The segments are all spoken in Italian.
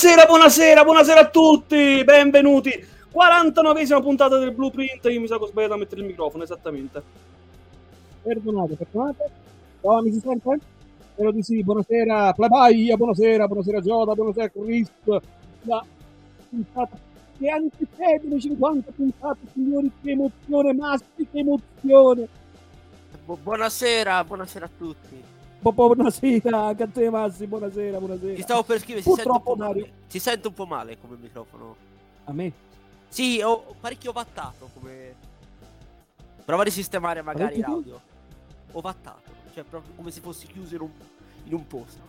Buonasera, buonasera, buonasera a tutti, benvenuti. 49esima puntata del Blueprint. Io mi sa che ho sbagliato a mettere il microfono, esattamente. Perdonate, perdonate. Oh, mi si sente? Spero di sì. Buonasera, Plabaia, buonasera, buonasera Giota, buonasera Chris. La puntata che antecede le 50 puntate, signori, che emozione, Massi, che emozione. Bu- buonasera, buonasera a tutti. Bu- Buonasera, te Massi, buonasera, buonasera. Ti stavo per scrivere, si sente, un Purtroppo po Mario. male. si sente un po' male come microfono. A me? Sì, ho parecchio vattato come... Prova a risistemare magari tu? l'audio. Ho vattato, cioè proprio come se fossi chiuso in un, in un posto.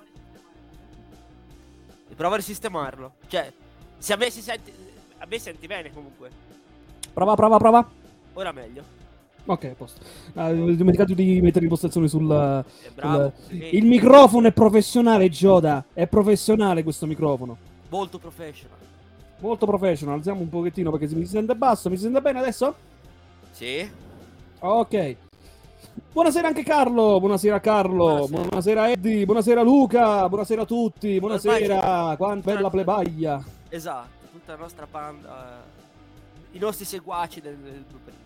E prova a risistemarlo. Cioè, se a me si sente... A me senti bene comunque. Prova, prova, prova. Ora meglio. Ok, a posto. Ah, ho dimenticato di mettere l'impostazione sul... Eh, bravo. sul- Vedi? Il microfono è professionale, Gioda. È professionale questo microfono. Molto professional. Molto professional. Alziamo un pochettino perché se mi si sente basso. Mi si sente bene adesso? Sì? Ok. Buonasera anche Carlo. Buonasera Carlo. Buonasera. Buonasera, Eddie. Buonasera Luca. Buonasera a tutti. Buonasera. Quanta bella plebaglia. Esatto, tutta la nostra banda. I nostri seguaci del, del Blueprint.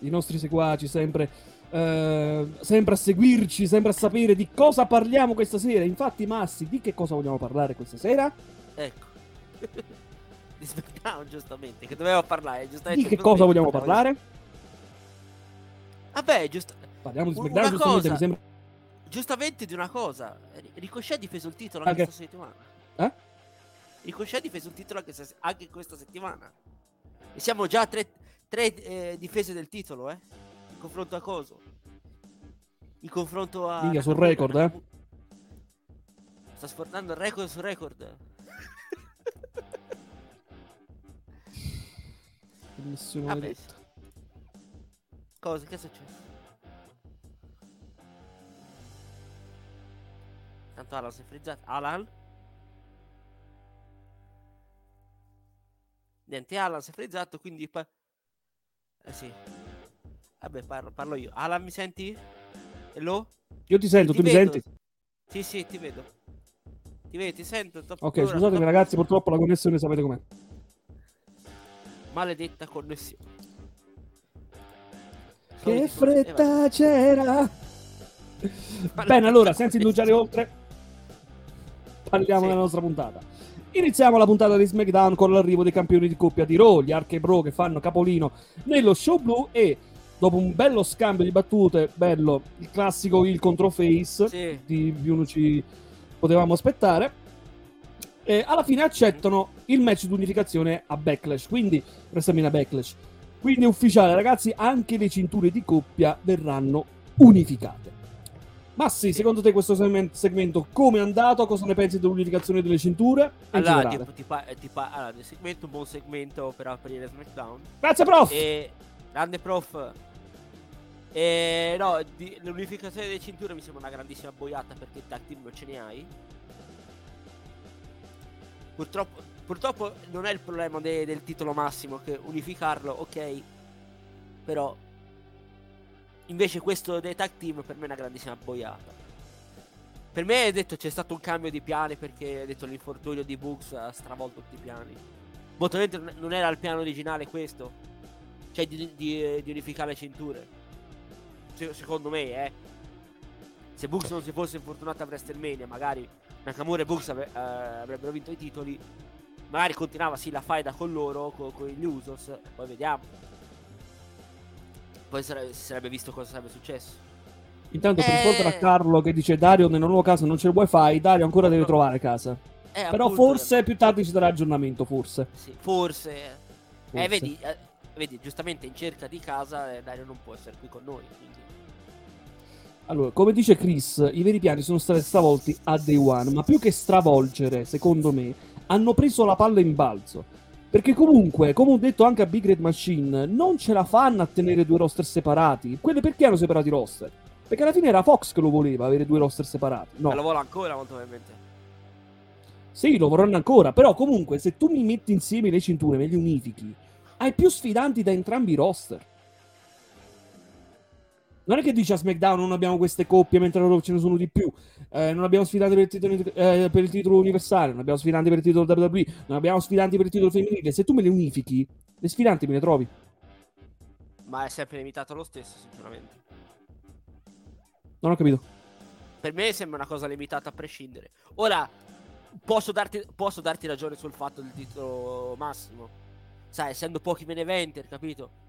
I nostri seguaci sempre... eh, sempre a seguirci, sempre a sapere di cosa parliamo questa sera. Infatti, Massi, di che cosa vogliamo parlare questa sera? Ecco. di SmackDown, giustamente, che doveva parlare. Giustamente, Di che cosa vogliamo parla- parlare? Vabbè, giust- Parliamo di SmackDown, giustamente cosa. mi sembra... giustamente di una cosa. Ri- Ricochet ha difeso il titolo Anche- anche questa settimana. Eh? Ricochet ha difeso il titolo anche, se- anche questa settimana. E siamo già a tre, tre, eh, difese del titolo, eh? In confronto a coso. In confronto a... Minchia, sul record, eh? Sta sfornando il record su record. Missione Vabbè, maledetta. Cosa? Che è successo? Tanto Alan si è frizzato. Alan? Niente, Alan si è frizzato, quindi... pa- eh sì. Vabbè, parlo, parlo io. Alan, mi senti? Hello? Io ti sento, Ti tu mi vedo. senti? Sì, sì, ti vedo. Ti vedo, ti sento. top- Ok, ora, scusatemi top- ragazzi, purtroppo la connessione sapete com'è. Maledetta connessione. Che. Eh, fretta c'era! vabbè. Bene, allora, senza indugiare oltre, parliamo Sì. della nostra puntata. Iniziamo la puntata di SmackDown con l'arrivo dei campioni di coppia di Raw, gli Arche Bro che fanno capolino nello show blu e dopo un bello scambio di battute, bello, il classico il contro face, Sì. di più non ci potevamo aspettare. E alla fine accettano il match di unificazione a Backlash, quindi WrestleMania Backlash. Quindi ufficiale, ragazzi, anche le cinture di coppia verranno unificate. Ma sì, secondo te questo segmen- segmento come è andato? Cosa ne pensi dell'unificazione delle cinture? In Allora, tipo, ti pa- eh, ti pa- allora, il segmento, un buon segmento per aprire SmackDown. Grazie, prof! E grande prof. E no, di- l'unificazione delle cinture mi sembra una grandissima boiata perché tag team non ce ne hai. Purtroppo, purtroppo non è il problema de- del titolo massimo che unificarlo, ok. Però invece questo dei tag team per me è una grandissima boiata. Per me hai detto c'è stato un cambio di piani perché hai detto l'infortunio di Bugs ha stravolto tutti i piani. Molto probabilmente non era il piano originale questo. Cioè di, di- di unificare le cinture. Se- secondo me, eh. Se Bugs non si fosse infortunato a WrestleMania, magari Nakamura e Bugs avre- eh, avrebbero vinto i titoli. Magari continuava sì la faida con loro, co- con, gli Usos. Poi vediamo. Poi sare- si sarebbe visto cosa sarebbe successo. Intanto per Eh. a Carlo che dice Dario nella nuova casa non c'è il wifi, Dario ancora deve trovare casa. Eh, Però appunto, forse più tardi ci darà aggiornamento, forse. Sì, forse. Forse. Eh, vedi, eh, vedi, giustamente in cerca di casa eh, Dario non può essere qui con noi. Quindi... Allora, come dice Chris, i veri piani sono stati stravolti a day one, ma più che stravolgere, secondo me, hanno preso la palla in balzo. Perché comunque, come ho detto anche a Big Red Machine, non ce la fanno a tenere due roster separati. Quelle perché hanno separato i roster? Perché alla fine era Fox che lo voleva, avere due roster separati. No, lo vuole ancora molto probabilmente. sì, lo vorranno ancora, però comunque se tu mi metti insieme le cinture, me li unifichi, hai più sfidanti da entrambi i roster. Non è che dice a SmackDown non abbiamo queste coppie mentre loro ce ne sono di più. Eh, non abbiamo sfidanti per il, titolo, eh, per il titolo universale, non abbiamo sfidanti per il titolo WWE, non abbiamo sfidanti per il titolo femminile. Se tu me le unifichi, le sfidanti me le trovi. Ma è sempre limitato lo stesso, sinceramente. Non ho capito. Per me sembra una cosa limitata a prescindere. Ora, posso darti, posso darti ragione sul fatto del titolo massimo. Sai, essendo pochi main eventer, capito?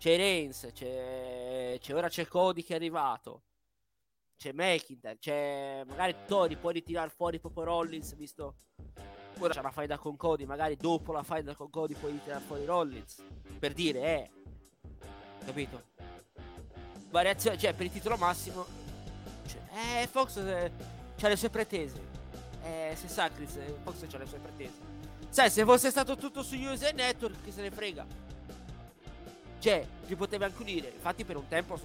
C'è Reigns, c'è... c'è ora c'è Cody che è arrivato. C'è McIntyre, c'è magari Tori può ritirare fuori proprio Rollins, visto ora c'è la faida con Cody, magari dopo la faida con Cody puoi ritirare fuori Rollins. Per dire, eh. Capito? Variazione, cioè per il titolo massimo cioè, eh, Fox eh, ha le sue pretese. Eh, se sa Chris, Fox ha le sue pretese. Sai, se fosse stato tutto su USA Network, chi se ne frega. Cioè, ti potevi anche unire. Infatti, per un tempo,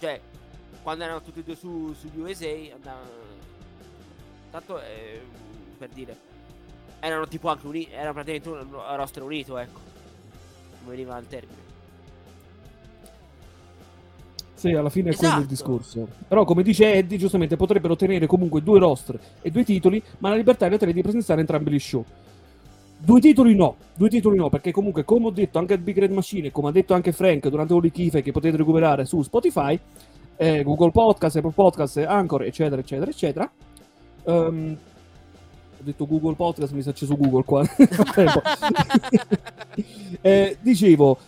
cioè, quando erano tutti e due su, su USA, andavano. Tanto, eh, per dire, erano tipo anche uniti. Era praticamente un roster unito, ecco. Come veniva al termine. Sì, alla fine è esatto. quello il esatto. discorso. Però, come dice Eddie, giustamente potrebbero ottenere comunque due roster e due titoli, ma la libertà è di presenziare entrambi gli show. Due titoli no, due titoli no, perché comunque, come ho detto anche il Big Red Machine, come ha detto anche Frank durante Holy Kife, che potete recuperare su Spotify, eh, Google Podcast, Apple Podcast, Anchor, eccetera, eccetera, eccetera. Um, ho detto Google Podcast, mi si è acceso Google qua. eh, dicevo,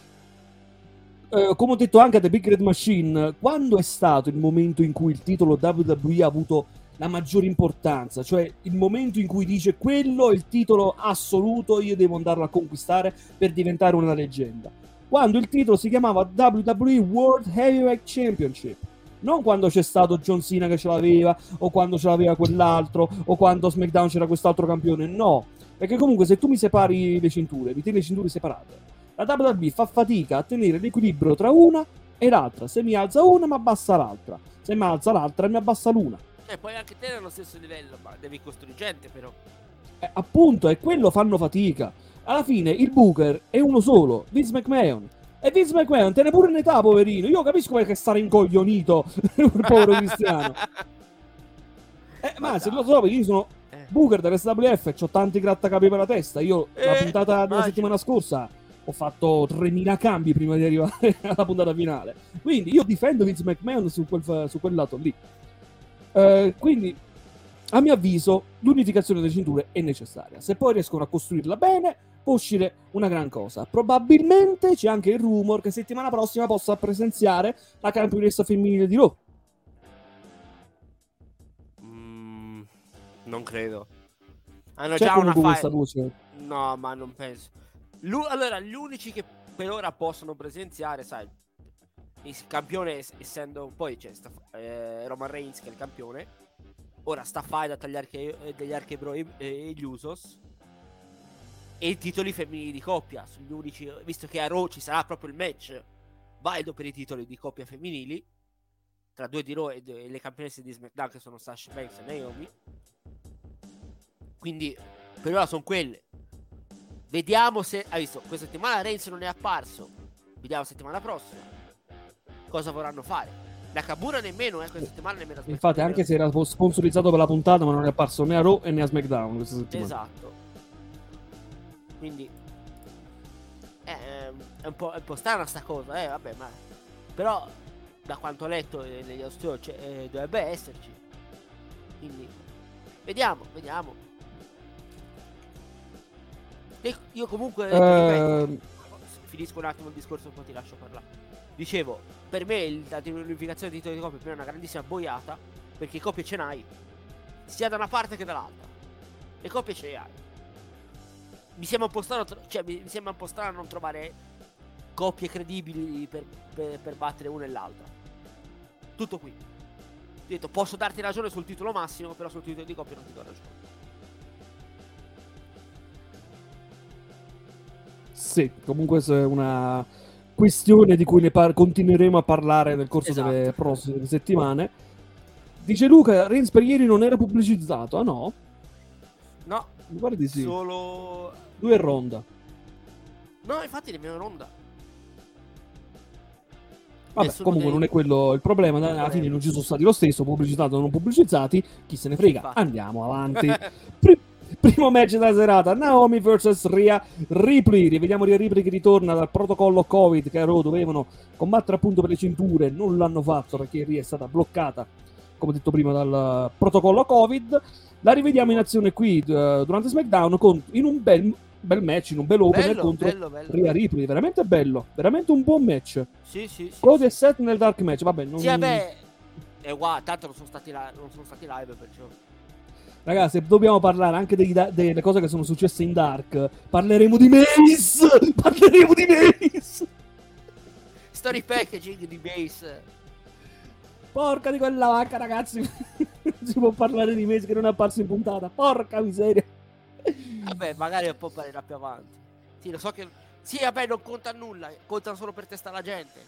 eh, come ho detto anche a The Big Red Machine, quando è stato il momento in cui il titolo WWE ha avuto la maggiore importanza? Cioè il momento in cui dice quello è il titolo assoluto, io devo andarlo a conquistare per diventare una leggenda. Quando il titolo si chiamava WWE World Heavyweight Championship. Non quando c'è stato John Cena che ce l'aveva, o quando ce l'aveva quell'altro, o quando SmackDown c'era quest'altro campione. No, perché comunque se tu mi separi le cinture, mi tieni le cinture separate la WWE fa fatica a tenere l'equilibrio tra una e l'altra. Se mi alza una, mi abbassa l'altra. Se mi alza l'altra, mi abbassa l'una. E eh, poi anche tenere allo stesso livello, ma devi costruire gente, però. Eh, appunto, è quello fanno fatica. Alla fine il Booker è uno solo, Vince McMahon. E Vince McMahon te ne pure in età, poverino. Io capisco perché stare incoglionito il povero cristiano. Eh, ma se lo so, perché io sono eh. Booker dell'SWF, ho tanti grattacapi per la testa. Io, eh, la puntata della settimana scorsa, ho fatto 3000 cambi prima di arrivare alla puntata finale. Quindi io difendo Vince McMahon su quel, su quel lato lì. Uh, quindi, a mio avviso, l'unificazione delle cinture è necessaria. Se poi riescono a costruirla bene, può uscire una gran cosa. Probabilmente c'è anche il rumor che settimana prossima possa presenziare la campionessa femminile di Raw. Mm, non credo. Hanno c'è già una questa voce. No, ma non penso. Lu- allora, gli unici che per ora possono presenziare, sai, il campione essendo poi c'è sta, eh, Roman Reigns che è il campione. Ora sta Faida tra gli arche, eh, degli Archebro e, e gli Usos. E i titoli femminili di coppia. Sugli unici, visto che a Raw ci sarà proprio il match valido per i titoli di coppia femminili. Tra due di Raw e, e le campionesse di SmackDown che sono Sasha Banks e Naomi. Quindi per ora sono quelle. Vediamo se. Hai visto? Questa settimana Reigns non è apparso. Vediamo settimana prossima. Cosa vorranno fare. La Kabura nemmeno, eh, questa settimana nemmeno. Infatti, anche se era sponsorizzato per la puntata, ma non è apparso né a Raw né a SmackDown questa settimana. Esatto. Quindi. Eh, è, un po', è un po' strana sta cosa, eh, vabbè, ma. Però, da quanto ho letto negli autori, cioè, eh, dovrebbe esserci. Quindi. Vediamo, vediamo. Io comunque uh... finisco un attimo il discorso e poi ti lascio parlare. Dicevo, per me la unificazione dei titoli di coppia è una grandissima boiata, perché coppie ce n'hai, sia da una parte che dall'altra. Le coppie ce le hai. Mi sembra un po' strano, cioè, mi sembra un po' strano non trovare coppie credibili per, per, per battere una e l'altra. Tutto qui. Ho detto, posso darti ragione sul titolo massimo, però sul titolo di coppia non ti do ragione. Sì, comunque è una questione di cui ne par- continueremo a parlare nel corso esatto. delle prossime settimane. Dice Luca, Reigns per ieri non era pubblicizzato, ah no? No. Mi guardi sì. Solo... Due ronda. No, infatti nemmeno ronda. Vabbè, Nessuno comunque dei- non è quello il problema. Alla problema. fine non ci sono stati lo stesso, pubblicizzati o non pubblicizzati. Chi se ne frega. Infatti. Andiamo avanti. Pri- primo match della serata: Naomi vs Rhea Ripley. Rivediamo Rhea Ripley che ritorna dal protocollo Covid che a Raw dovevano combattere appunto per le cinture. Non l'hanno fatto perché Rhea è stata bloccata, come detto prima, dal protocollo Covid. La rivediamo in azione qui eh, durante SmackDown con, in un bel, bel match, in un bel opener bello, contro bello, bello. Rhea Ripley. Veramente bello, veramente un buon match. Sì, sì, sì. Cody e Seth nel dark match, vabbè, non... Sì, vabbè. È uguale, tanto non sono stati, la- non sono stati live, perciò. Ragazzi, dobbiamo parlare anche da- delle cose che sono successe in dark, parleremo di Mace! Parleremo di Mace! Story packaging di base. Porca di quella vacca, ragazzi! non si può parlare di Mace che non è apparso in puntata, porca miseria! Vabbè, magari un po' parlerà più avanti. Sì, lo so che. Sì, vabbè, non conta nulla, contano solo per testa la gente.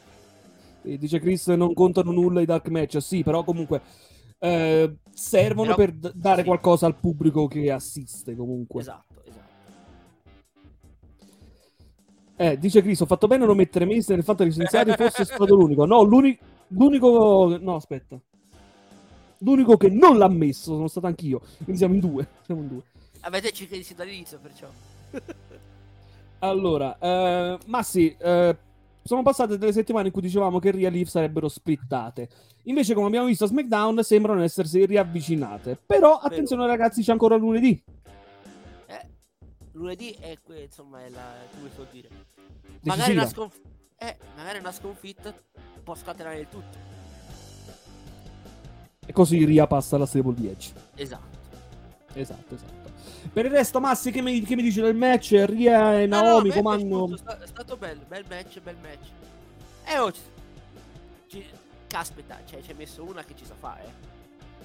E dice Chris, non contano nulla i dark match, sì, però comunque... eh, servono Però- per d- dare sì. qualcosa al pubblico che assiste comunque. Esatto, esatto. Eh, dice Chris, ho fatto bene a non mettere Mace nel fatto che licenziati fosse stato l'unico. No, l'uni- l'unico... No, aspetta. L'unico che non l'ha messo sono stato anch'io. Quindi siamo in due. Siamo in due. Avete credi dall'inizio, perciò. Allora, eh, ma sì, eh, sono passate delle settimane in cui dicevamo che e Liv sarebbero splittate. Invece, come abbiamo visto a SmackDown, sembrano essersi riavvicinate. Però, attenzione ragazzi, c'è ancora lunedì. Eh, lunedì è, que- insomma, è la. come può dire? Magari una, sconf- eh, magari una sconfitta può scatenare il tutto. E così Rhea passa alla Stable 10. Esatto. Esatto, esatto. Per il resto, Massi, che mi, che mi dici del match? Ria e No, no, Naomi a me è È stato bello, bel match, bel match. E oh, ci- caspita, cioè, ci hai messo una che ci sa fare.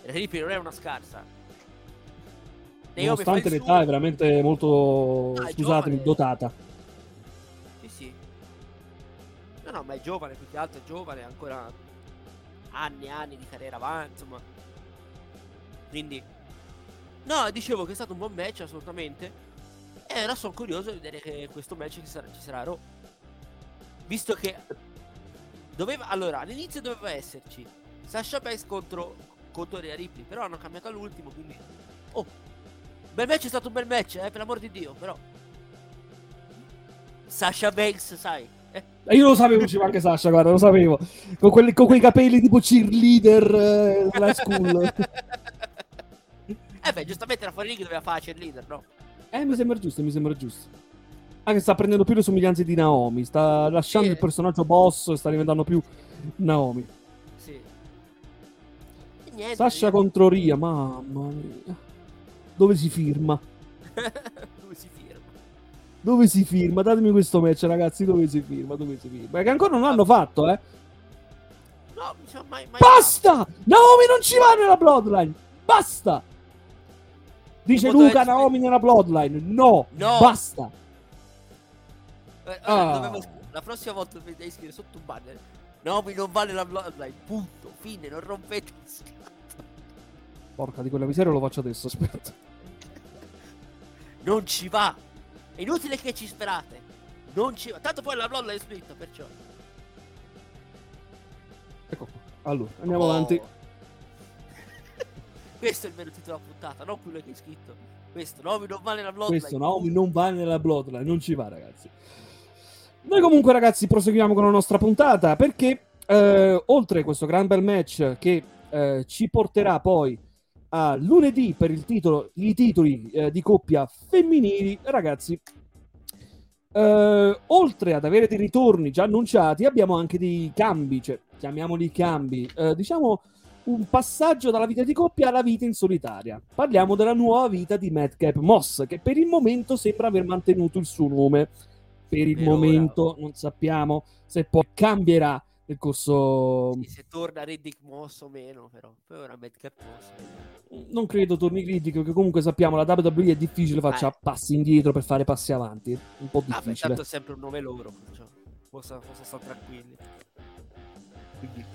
Eh. Ripley non è una scarsa. Naomi Nonostante l'età è suo. veramente molto, Ah, è scusatemi, giovane. dotata. Sì, sì. No, no, ma è giovane, più che altro è giovane, ancora anni e anni di carriera avanti, insomma. Quindi... No, dicevo che è stato un buon match, assolutamente. E ora sono curioso di vedere che questo match ci sarà, ci sarà a Raw. Visto che... Doveva... Allora, all'inizio doveva esserci Sasha Banks contro, contro Rhea Ripley, però hanno cambiato all'ultimo, quindi... Oh! Bel match è stato un bel match, eh, per l'amor di Dio, però... Sasha Banks, sai... Eh, io lo sapevo, ci va anche Sasha, guarda, lo sapevo. Con, quelli- con quei capelli tipo cheerleader eh, della school. eh beh, giustamente la fuori doveva fare cheerleader, no? Eh, mi sembra giusto, mi sembra giusto. Anche sta prendendo più le somiglianze di Naomi, sta lasciando Sì. il personaggio boss e sta diventando più Naomi. Sì. E niente. Sasha contro Ria, mamma mia. Dove si firma? Dove si firma? Dove si firma? Datemi questo match, ragazzi. Dove si firma? Dove si firma? Perché ancora non l'hanno fatto, eh. No, mi sa mai... mai Basta! Naomi non ci va nella Bloodline! Basta! Dice Luca Naomi nella Bloodline. No! No. Basta! Eh, allora, Ah. dovevo- La prossima volta devi scrivere sotto un banner. No, mi non vale la bloodline. Punto. Fine, non rompete. Porca di quella miseria, lo faccio adesso. Aspetta. Non ci va. È inutile che ci sperate. Non ci va. Tanto poi la bloodline è splitta, perciò. Ecco qua. Allora, andiamo Oh. avanti. Questo è il vero titolo della puntata, non quello che hai scritto. Questo, no, mi non vale la bloodline. Questo Naomi non va nella Bloodline, non ci va, ragazzi. Noi comunque, ragazzi, proseguiamo con la nostra puntata perché eh, oltre a questo gran bel match che eh, ci porterà poi a lunedì per il titolo, i titoli eh, di coppia femminili, ragazzi, eh, oltre ad avere dei ritorni già annunciati, abbiamo anche dei cambi, cioè chiamiamoli cambi, eh, diciamo un passaggio dalla vita di coppia alla vita in solitaria. Parliamo della nuova vita di Madcap Moss, che per il momento sembra aver mantenuto il suo nome. Per il Per momento non sappiamo se poi cambierà nel corso. Sì, se torna Riddick Moss o meno, però. Poi ora Madcap Moss. Non credo torni critico, che comunque sappiamo la WWE è difficile faccia Eh. passi indietro per fare passi avanti. Un po' Ah, beh, difficile. tanto è sempre un nome loro, perciò. Posso, posso stare tranquilli. Quindi.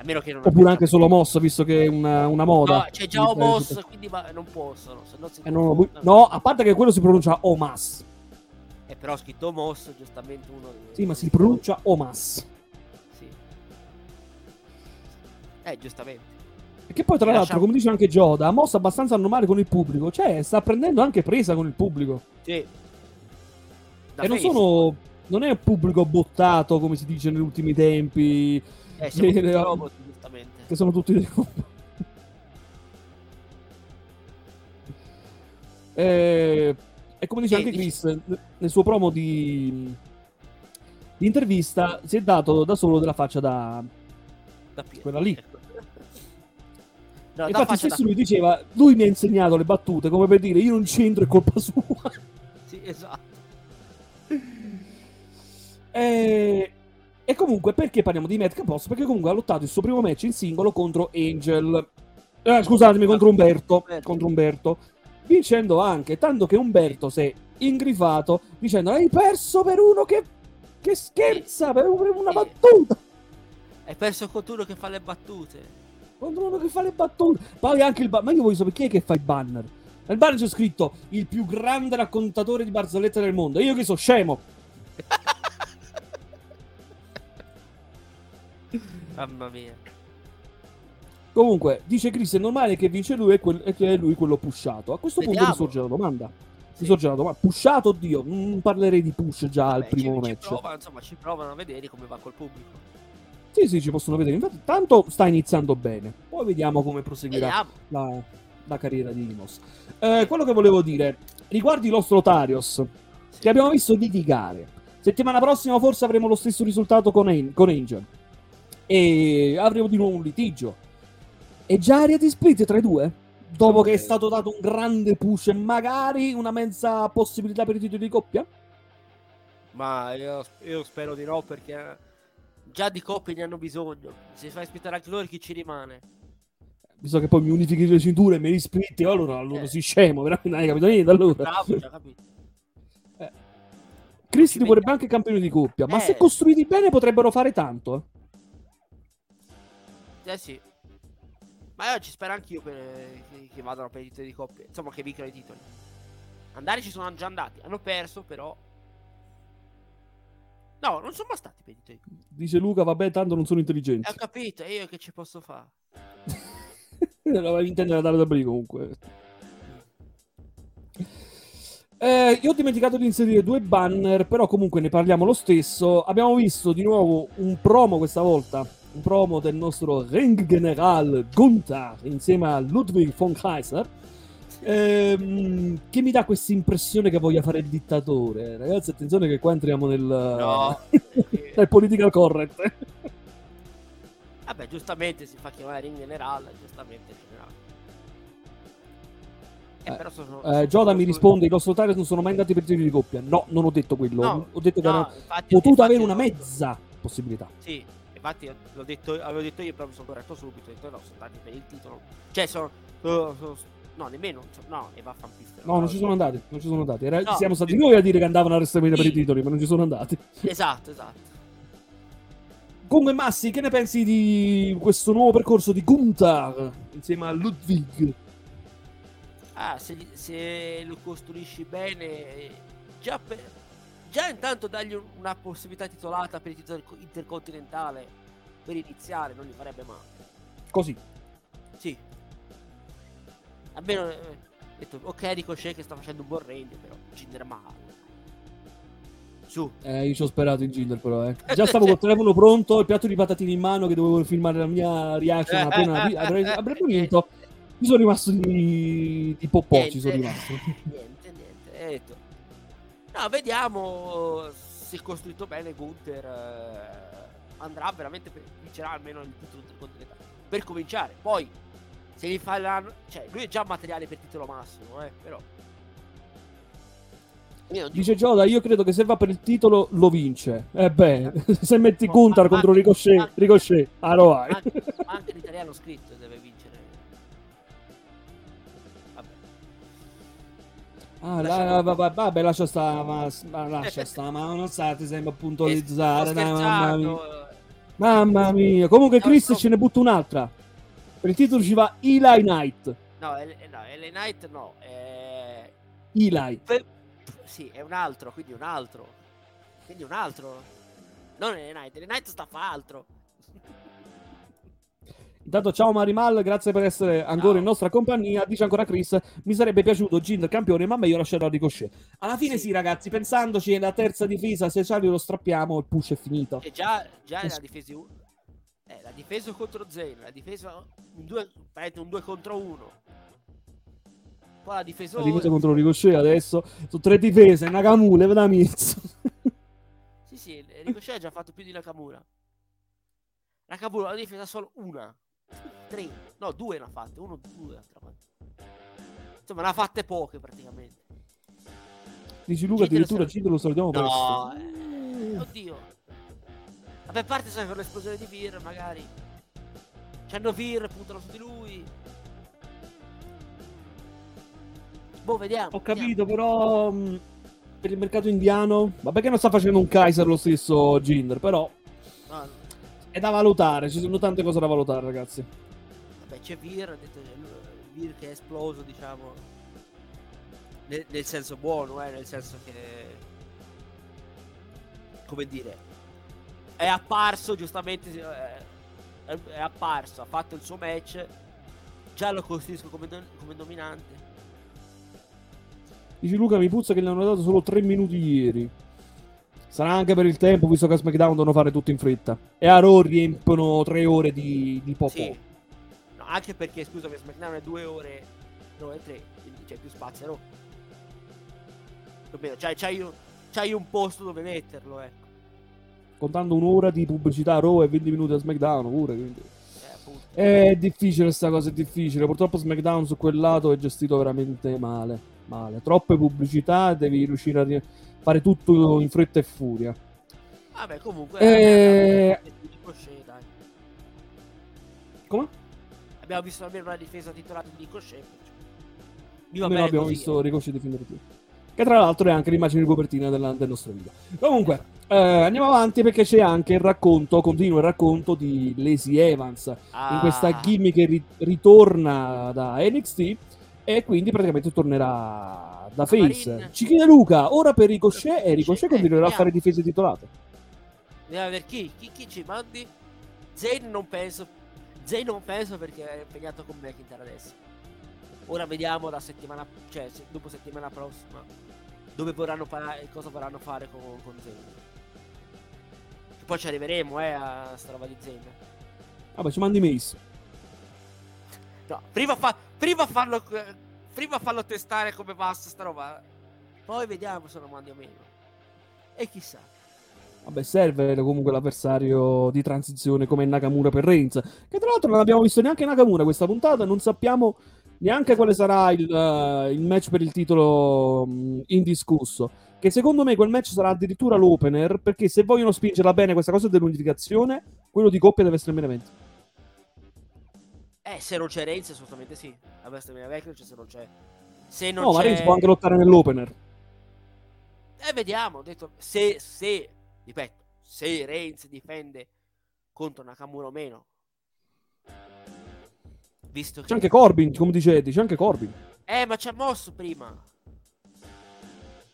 A meno che non Oppure anche solo Moss, visto che è una, una moda. No, c'è già Quindi, Omos, quindi ma- non possono. Se no, si eh, no, no, a parte che quello si pronuncia Omas. Eh, però ho scritto Omos, giustamente uno. Sì, ma si pronuncia Omas. Eh, giustamente. E che poi, tra Lasciamo- l'altro, come dice anche Joda, ha mosso abbastanza normale con il pubblico. Cioè, sta prendendo anche presa con il pubblico. Sì. Da e non face. sono. Non è un pubblico bottato, come si dice negli ultimi tempi. Eh, siamo no. robot, giustamente. Che sono tutti dei e, e come dice Sì, anche Chris, nel suo promo di, di intervista si è dato da solo della faccia da. Da. Quella lì. Ecco. No, Infatti, stesso da- lui diceva: Lui mi ha insegnato le battute, come per dire, io non c'entro, è colpa sua. Sì, esatto. E, e comunque, perché parliamo di Matt Capos? Perché comunque ha lottato il suo primo match in singolo contro Angel. Eh, scusatemi, contro Umberto. Umberto. Contro Umberto. Vincendo anche, tanto che Umberto si è ingrifato dicendo: Hai perso per uno che, che scherza, per una Sì. battuta. Hai perso contro uno che fa le battute. Contro uno che fa le battute. Poi anche il ba- Ma io voglio sapere chi è che fa il banner. Nel banner c'è scritto il più grande raccontatore di barzellette del mondo. E io che so scemo. Mamma mia. Comunque, dice Chris, è normale che vince lui e, quel- e che è lui quello pushato. A questo punto Vediamo. mi sorge la domanda. Mi Sì. sorge la domanda. Pushato, oddio, non parlerei di push già al Vabbè, primo ci, ci match. prova, insomma, ci provano a vedere come va col pubblico. Sì, sì, ci possono vedere. Infatti, tanto sta iniziando bene. Poi vediamo come proseguirà la, la carriera di Imos. Eh, quello che volevo dire, riguardi Los Lotarios, Sì. che abbiamo visto litigare. Settimana prossima forse avremo lo stesso risultato con, An- con Angel. E avremo di nuovo un litigio. E già aria di split tra i due? Dopo che è stato dato un grande push e magari una mezza possibilità per i titoli di coppia? Ma io, io spero di no perché già di coppie ne hanno bisogno. Se fai aspettare anche loro chi ci rimane. Visto che poi mi unifichi le cinture e me li splitti, allora, allora Eh. si scemo, veramente non hai capito niente allora. Bravo, già capito. Cristi Ci vorrebbe anche campioni di coppia, ma Eh. se costruiti bene potrebbero fare tanto. Eh. Eh sì. Ma io ci spero anch'io per, che, che vadano per i titoli di coppia. Insomma, che vincano i titoli. Andare ci sono già andati. Hanno perso, però. No, non sono mai stati per i titoli. Dice Luca, vabbè, tanto non sono Eh, intelligenti. ho capito, io che ci posso fare? La intendere la WWE comunque. Eh, io ho dimenticato di inserire due banner, però comunque ne parliamo lo stesso. Abbiamo visto di nuovo un promo questa volta, promo del nostro Ring General Gunther insieme a Ludwig von Kaiser, ehm, che mi dà questa impressione che voglia fare il dittatore. Ragazzi, attenzione che qua entriamo nel, No. nel political correct. Vabbè, giustamente si fa chiamare Ring Generale, giustamente generale. Eh, Eh, però sono, Eh, Joda mi risponde: i Lost Lotari non sono mai andati per titoli di coppia. No, non ho detto quello. No, ho detto che no, hanno infatti- potuto avere una mezza possibilità. Sì, infatti l'ho detto, avevo detto io, però mi sono corretto subito. Ho detto no, sono andati per il titolo. Cioè, sono. sono- sono- no, nemmeno. No, e va a fanpiste. No, non ci sono andati. Non ci sono andati. Era- No. siamo stati noi a dire che andavano a WrestleMania per i Sì. titoli, ma non ci sono andati. Esatto, esatto. Comunque, Massi, che ne pensi di questo nuovo percorso di Gunther insieme a Ludwig? Ah, se, se lo costruisci bene, eh, già, per, già intanto dargli un- una possibilità titolata per il titolo intercontinentale per iniziare non gli farebbe male. Così. Sì. Almeno, eh, ho detto, ok, Ricochet che sta facendo un buon regno, però Jinder Mahal. Su. Eh, io ci ho sperato in Jinder, però. Eh. Già stavo col telefono pronto, il piatto di patatine in mano che dovevo filmare la mia reaction appena avrebbe, avrebbe vinto. Mi sono rimasto di, di popò, ci sono Niente. rimasto. Niente, niente. Ho detto, no, vediamo se costruito bene Gunther eh, andrà veramente per, vincerà almeno il titolo intercontinentale. Per cominciare, poi se gli faranno, cioè lui è già materiale per titolo massimo, eh, però Dice Gioda, io credo che se va per il titolo lo vince. Eh beh, se metti No, Gunther contro Ricochet, Ricochet, anche, ma anche l'italiano scritto deve Ah, Lascia- la- vabbè, vabbè, lascia sta, ma, ma lascia sta, ma non state sempre a puntualizzare, dai, mamma mia. eh. Mamma mia. Comunque Chris no. ce ne butta un'altra. Per il titolo ci va Eli Knight. No, LA Knight no. È... Eli. Fe- Sì, è un altro, quindi un altro. Quindi un altro. Non LA Knight, LA Knight sta a fa altro. Intanto ciao Marimal, grazie per essere ancora Ciao. in nostra compagnia. Dice ancora Chris, mi sarebbe piaciuto Jinder campione, ma meglio lasciarlo a Ricochet. Alla fine sì, Sì. ragazzi, pensandoci, la terza difesa, se Charlie lo strappiamo, il push è finito. E già, già Eh, l'ha difesa eh, l'ha difeso contro Zayn, l'ha difesa un 2 un 2 contro 1. Poi l'ha difeso La difesa contro Ricochet adesso, su tre difese, Nakamura, veda Miz. Sì, sì, Ricochet ha già fatto più di Nakamura. Nakamura l'ha difesa solo una. Tre. No, due ne ha fatte. Uno, due. l'altra volta. Insomma, ne ha fatte poche praticamente. Dici Luca, addirittura Jinder lo salutiamo No, eh, oddio. Vabbè, a parte sai con l'esplosione di Vir, magari. C'hanno Vir, puntano su di lui. Boh, vediamo. Ho vediamo. capito, però mh, per il mercato indiano, vabbè che non sta facendo un Kaiser lo stesso Jinder, però No, no. È da valutare, ci sono tante cose da valutare, ragazzi. Vabbè, c'è Vir, ha detto Vir che è esploso, diciamo. Nel, nel senso buono, eh, nel senso che. Come dire. È apparso, giustamente. eh, È, è apparso, ha fatto il suo match. Già lo costruisco come, do- come dominante. Dici Luca, mi puzza che gli hanno dato solo 3 minuti ieri. Sarà anche per il tempo, visto che a SmackDown devono fare tutto in fretta. E a Raw riempiono 3 ore di, di popò. Sì. No, anche perché, scusami, SmackDown è due ore. No, è tre. Quindi c'è più spazio. No. Almeno, c'hai, c'hai c'hai un posto dove metterlo, ecco. Contando un'ora di pubblicità a Raw e 20 minuti a SmackDown pure. Quindi. Eh. È difficile sta cosa, è difficile. Purtroppo SmackDown su quel lato è gestito veramente male. Male. Troppe pubblicità, devi riuscire a fare tutto in fretta e furia. Vabbè, comunque. Eh, abbiamo visto Ricochet, dai. Come? Abbiamo visto almeno una difesa titolata di Ricochet. Almeno bene abbiamo così, visto eh. Ricochet difendere più. Che tra l'altro è anche l'immagine di copertina della- del nostro video. Comunque, eh, andiamo avanti perché c'è anche il racconto, continua il racconto di Lacey Evans in Ah, questa gimmick che ri- ritorna da NXT e quindi praticamente tornerà da face. Marin- Ci chiede Luca, ora per Ricochet e Ricochet Eh, continuerà a fare difese titolate. Andiamo vedere chi, chi, chi ci mandi. Zayn non penso. Zayn non penso perché è impegnato con McIntyre adesso. Ora vediamo la settimana, cioè dopo settimana prossima, dove vorranno fare, cosa vorranno fare con, con Zayn. Che poi ci arriveremo, eh, a sta roba di Zayn. Vabbè, ci mandi Mace. No, prima, fa, prima farlo, eh, prima farlo testare come va sta roba. Poi vediamo se lo mandi o meno. E chissà. Vabbè, serve comunque l'avversario di transizione come Nakamura per Reigns. Che tra l'altro non abbiamo visto neanche Nakamura questa puntata. Non sappiamo neanche quale sarà il, eh, il match per il titolo mh, indiscusso. Che secondo me quel match sarà addirittura l'opener. Perché se vogliono spingerla bene questa cosa dell'unificazione, quello di coppia deve essere il main. Eh, se non c'è Reigns, assolutamente sì. La bestia vecchia se non c'è. Se non No, ma c'è... Reigns può anche lottare nell'opener. Eh, vediamo. Ho detto, se, se, ripeto, se Reigns difende contro Nakamura o meno. Visto che... C'è anche Corbin, come dice Eddie, c'è anche Corbin. Eh, ma ci ha mosso prima.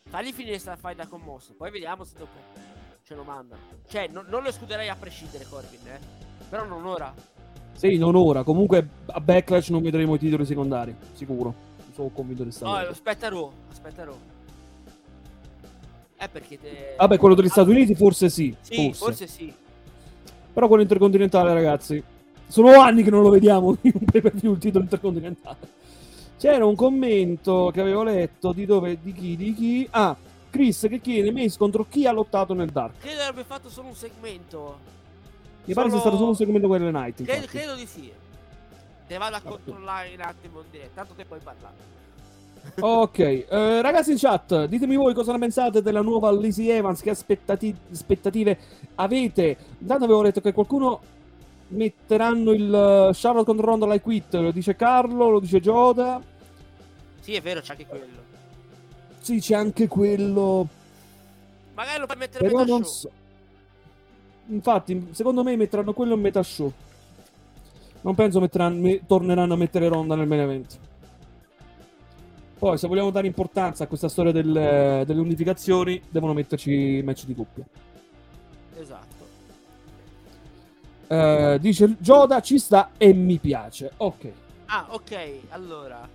Fagli finire sta fight da commosso. Poi vediamo se dopo ce lo mandano. Cioè, non, non lo escluderei a prescindere, Corbin, eh. Però non ora. Sì, non ora. Comunque a Backlash non vedremo i titoli secondari, sicuro. Sono convinto di sta No, aspetta Raw. Aspetta Raw. Eh, perché te... Vabbè, quello degli Ah, Stati Uniti forse sì. Sì, forse. forse sì. Però quello intercontinentale, ragazzi. Sono anni che non lo vediamo in un il titolo intercontinentale. C'era un commento che avevo letto di dove, di chi, di chi. Ah, Chris che chiede Mace contro chi ha lottato nel Dark. Credo abbia fatto solo un segmento. Mi pare sia stato solo un segmento quelle night. Credo, credo di sì. Te vado a Vabbè. controllare un attimo in diretta. Tanto te puoi parlare. Ok, eh, ragazzi in chat, ditemi voi cosa ne pensate della nuova Lizzie Evans, che aspettati- aspettative avete. Intanto avevo letto che qualcuno metteranno il eh, Charlotte contro Ronda Like Quit, lo dice Carlo, lo dice Joda. Sì, è vero, c'è anche quello. Sì, c'è anche quello, Magari lo puoi mettere però metà non show. so. Infatti, secondo me metteranno quello in metà show. Non penso metteranno, me- torneranno a mettere Ronda nel main event. Poi, se vogliamo dare importanza a questa storia del- delle unificazioni, devono metterci match di coppia. Esatto. Eh, dice Gioda, ci sta e mi piace. Ok. Ah, ok, allora.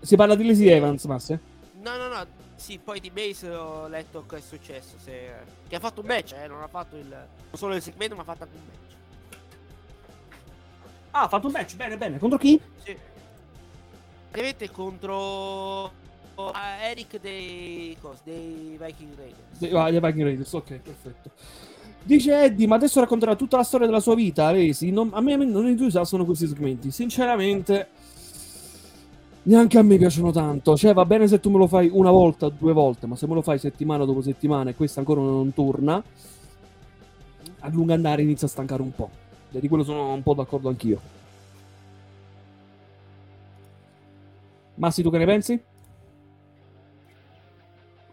Si parla di Lacey Evans, Masse? No, no, no. Sì, poi di Mace ho letto che è successo. Se... Che ha fatto un match, eh, non ha fatto il. Non solo il segmento, ma ha fatto anche un match. Ah, ha fatto un match, bene, bene. Contro chi? Sì. Praticamente contro ah, Eric dei, cos, dei Viking Raiders. De- ah, dei Viking Raiders, ok, perfetto. Dice Eddie, ma adesso racconterà tutta la storia della sua vita, Resi. Non, a me non entusiasmano questi segmenti. Sinceramente, neanche a me piacciono tanto. Cioè, va bene se tu me lo fai una volta, due volte, ma se me lo fai settimana dopo settimana e questo ancora non torna, a lungo andare inizia a stancare un po'. E di quello sono un po' d'accordo anch'io. Massi, tu che ne pensi?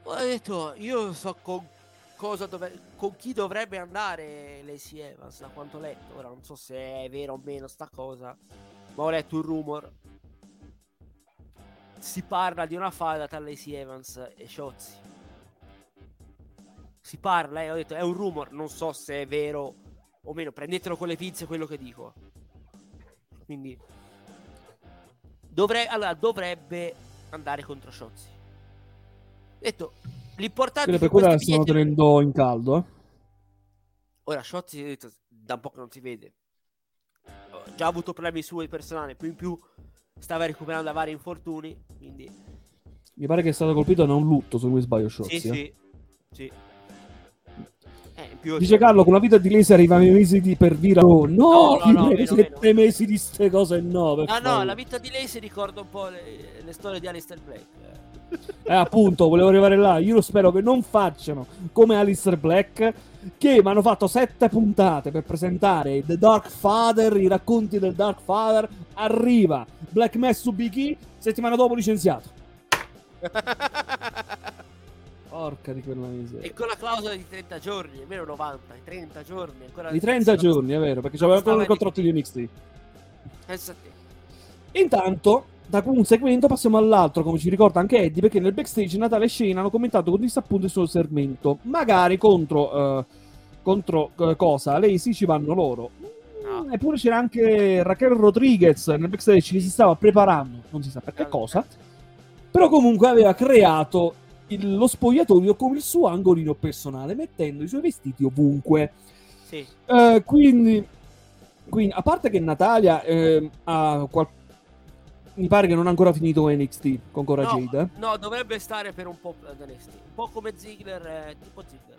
Ho detto, io so con dove, con chi dovrebbe andare Lacey Evans, da quanto ho letto. Ora non so se è vero o meno sta cosa, ma ho letto un rumor. Si parla di una falla tra Lacey Evans e Shotzi. Si parla, eh, ho detto, è un rumor, non so se è vero o meno. Prendetelo con le pinze quello che dico. Quindi dovre- allora, dovrebbe andare contro Shotzi. Detto, l'importante è per che quella la questi stanno tenendo in caldo, eh. Ora ho detto, da un po' che non si vede. Ho già avuto problemi suoi personali, più in più stava recuperando da vari infortuni, quindi Mi pare che è stato colpito da un lutto, se non mi sbaglio, sì, Shotzi, eh. sì, sì. Eh, Dice Carlo, con la vita di Lacey arrivano i mesi di per vira. Oh, no, No, no, no, sette meno. mesi di ste cose no. Ah no, favore. la vita di lei si ricorda un po' le, le storie di Alistair Black. eh. Eh, appunto, volevo arrivare là. Io spero che non facciano come Alistair Black, che mi hanno fatto sette puntate per presentare The Dark Father, i racconti del Dark Father. Arriva Black Mass su Big E, settimana dopo licenziato. Porca di quella miseria. e con la clausola di 30 giorni, almeno 90, i 30 giorni. Ancora Di 30 giorni, è vero, perché c'aveva ancora il contratto di NXT. Pensa a te. Intanto, da un segmento passiamo all'altro, come ci ricorda anche Eddie, perché nel backstage Natale e Shane hanno commentato con disappunto il suo segmento. Magari contro, eh, contro eh, cosa? Lei sì ci vanno loro. No. Mm, Eppure c'era anche Raquel Rodriguez nel backstage che si stava preparando, non si sa per che cosa, però comunque aveva creato il- lo spogliatoio come il suo angolino personale, mettendo i suoi vestiti ovunque. Sì. Eh, quindi, quindi, a parte che Natalia eh, ha qual- mi pare che non ha ancora finito NXT con Cora No, Jade. eh. no, dovrebbe stare per un po' ad NXT. Un po' come Ziggler, eh, tipo Ziggler.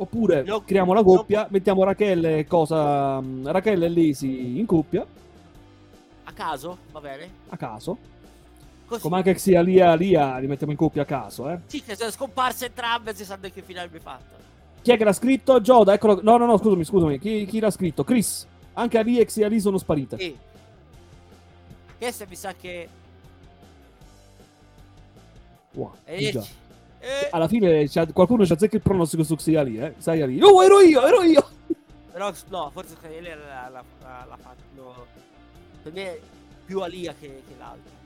Oppure No, creiamo la no. coppia, mettiamo Raquel e cosa mm, Raquel e Lacey in coppia A caso, va bene? a caso. Così. Come anche sia Lia Lia li mettiamo in coppia a caso, eh. Sì, che sono scomparse entrambe, si sa che fine avrebbe fatto. Chi è che l'ha scritto? Gioda, eccolo. No, no, no, scusami, scusami. Chi, chi l'ha scritto? Chris. Anche Aliex e Ali sono sparite. Sì. Questa mi sa che... Wow, Eh, eh, Alla fine qualcuno ci azzecca il pronostico su Xia lì, eh. Sai lì. Oh, ero io, ero io. però no, forse lei l'ha, l'ha, l'ha, fatto... Per me è più Alia che, che l'altro.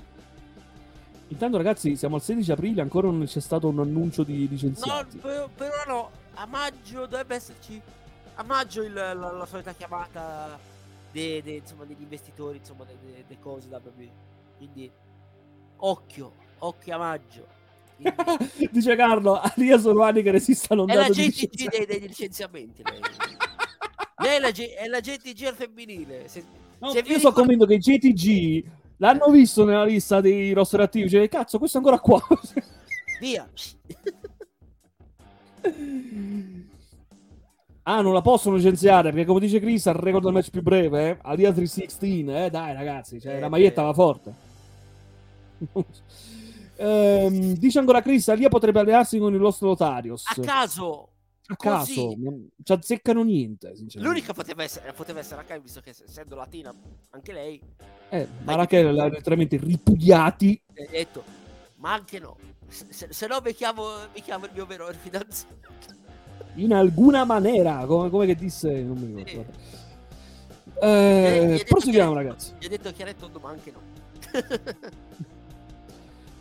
Intanto, ragazzi, siamo al 16 aprile, ancora non c'è stato un annuncio di No, licenziati. per- però no, a maggio dovrebbe esserci... A maggio il- la, la solita chiamata de- de- insomma, degli investitori, insomma, delle de, cose da WWE. Quindi, occhio, occhio a maggio. Quindi- Dice Carlo, Alia sono anni che resistano È la GTG dei, degli licenziamenti. Lei, lei è, la, G- è la GTG al femminile. Se, No, se io vi sono convinto che GTG l'hanno visto nella lista dei roster attivi. Cioè, cazzo, questo è ancora qua. Via. ah, non la possono licenziare perché, come dice Chris, al record del match più breve, eh? Alia 316, eh? Dai, ragazzi, cioè, Eh, la maglietta beh. va forte. Ehm, dice ancora Chris, Alia potrebbe allearsi con il nostro Lotarios. A caso. A così. caso, non ci azzeccano niente. L'unica poteva essere, poteva essere Rakai, visto che essendo latina, anche lei, Eh, ma Rachele l'ha letteralmente ripudiati. ha detto, ma anche no. Se, se- se no mi chiamo, mi chiamo il mio vero fidanzato. In alguna maniera, come, come che disse, non mi ricordo. Sì. Gli Eh, detto proseguiamo, ragazzi. Gli ha detto chiaro tondo, ma anche no.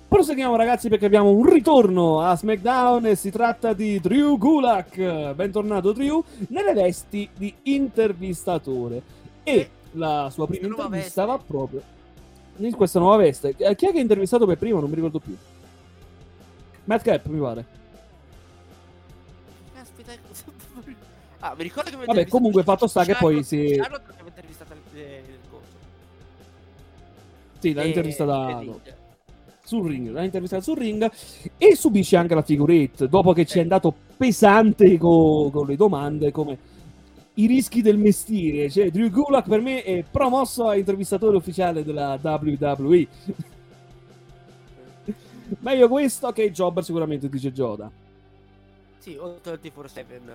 Proseguiamo ragazzi perché abbiamo un ritorno a SmackDown e si tratta di Drew Gulak. Bentornato Drew nelle vesti di intervistatore e la sua prima Questa intervista va proprio in questa nuova veste. Eh, Chi è che ha intervistato per prima? Non mi ricordo più. Matt Cap mi pare. Ah, mi ricordo che mi Vabbè, comunque, fatto sta che poi si- Charlotte aveva intervistato il, eh, il coso. Sì, l'ha intervistata e Ring. sul ring, l'ha intervistata sul ring e subisce anche la figure eight dopo che ci è Eh. andato pesante co- con le domande come i rischi del mestiere. Cioè, Drew Gulak per me è promosso a intervistatore ufficiale della WWE. Meglio questo che Jobber sicuramente dice Joda. Sì, o 24-7.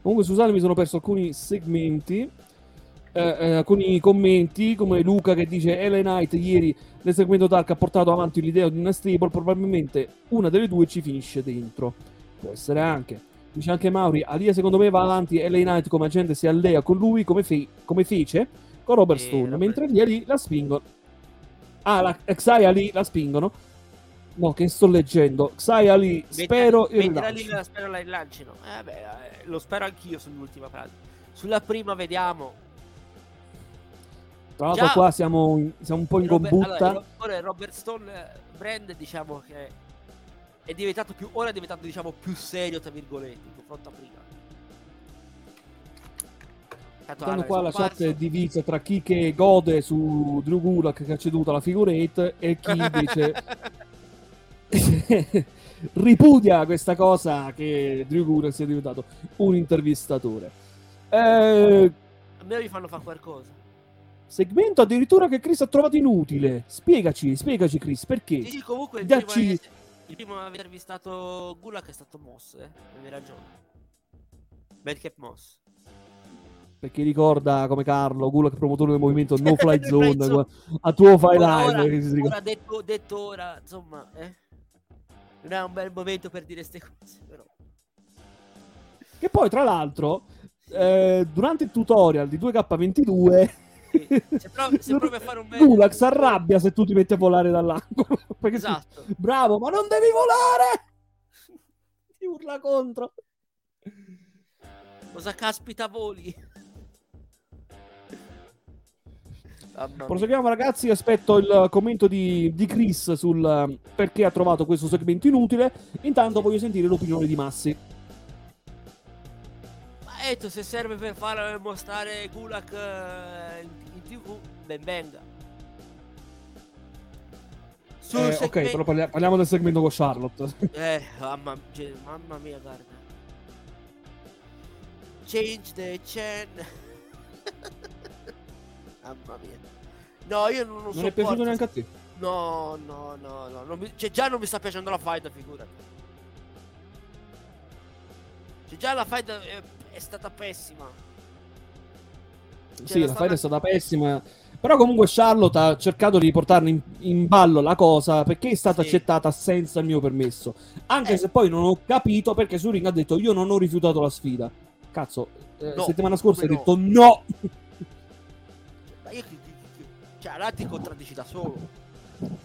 Comunque, scusate, mi sono perso alcuni segmenti. eh, eh, alcuni commenti come Luca che dice LA Knight ieri nel segmento Dark ha portato avanti l'idea di una stable probabilmente una delle due ci finisce dentro può essere anche dice anche Mauri Alia secondo me va avanti LA Knight come agente si allea con lui come, fe- come fece con Robert E Stone Robert- mentre Alia lì la spingono ah la Xia lì la spingono no che sto leggendo Xia lì spero il rilancio. la spero la rilancino. Eh, beh, eh, lo spero anch'io sull'ultima frase. Sulla prima vediamo. tra l'altro Già- qua siamo, siamo un po' in Robert- combutta allora, Robert Stone eh, brand diciamo che è diventato più ora è diventato diciamo più serio tra virgolette in confronto a prima. Tanto qua la chat è divisa tra chi che gode su Drew Gulak che ha ceduto la figurette e chi invece ripudia questa cosa che Drew Gulak sia diventato un intervistatore. Eh, A me mi fanno fare qualcosa. segmento addirittura che Chris ha trovato inutile. Spiegaci, spiegaci Chris, perché? sì, comunque il Dacci- primo, il primo a aver intervistato Gulak è stato Moss, eh? Avevi ragione. Madcap Moss. Perché ricorda come Carlo, Gulak promotore del movimento No Fly Zone, a tuo fai live. ora, ora detto, detto ora, insomma, eh? Non è un bel momento per dire queste cose, però. Che poi, tra l'altro, eh, durante il tutorial di 2K22, Sì. Se provi, se provi a fare un bel... Gulak si arrabbia se tu ti metti a volare dall'angolo. Perché tu- Esatto. bravo, ma non devi volare! Ti urla contro. Cosa caspita voli? Proseguiamo, ragazzi. Aspetto il commento di, di Chris sul eh, perché ha trovato questo segmento inutile. Intanto voglio sentire l'opinione di Massi. Ma detto, se serve per far mostrare Gulak eh, in, in tv, ben venga. Eh, ok, segmento- però parlia- parliamo del segmento con Charlotte. Eh, mamma, mamma mia, guarda. Change the channel. mamma mia. No, io non, non, Non è piaciuto sopporto- neanche a te. No, no, no, no. mi- cioè, già non mi sta piacendo la fight, figurati. Cioè, già la fight è, è stata pessima. Cioè, sì, la la sta- fight è stata pessima. Però comunque Charlotte ha cercato di portarne in, in ballo la cosa perché è stata Sì. accettata senza il mio permesso. Anche Eh. se poi non ho capito perché su Ring ha detto io non ho rifiutato la sfida. Cazzo, eh, No, settimana scorsa come detto no. Ma io chi- chi- Cioè, allora ti contraddici da solo.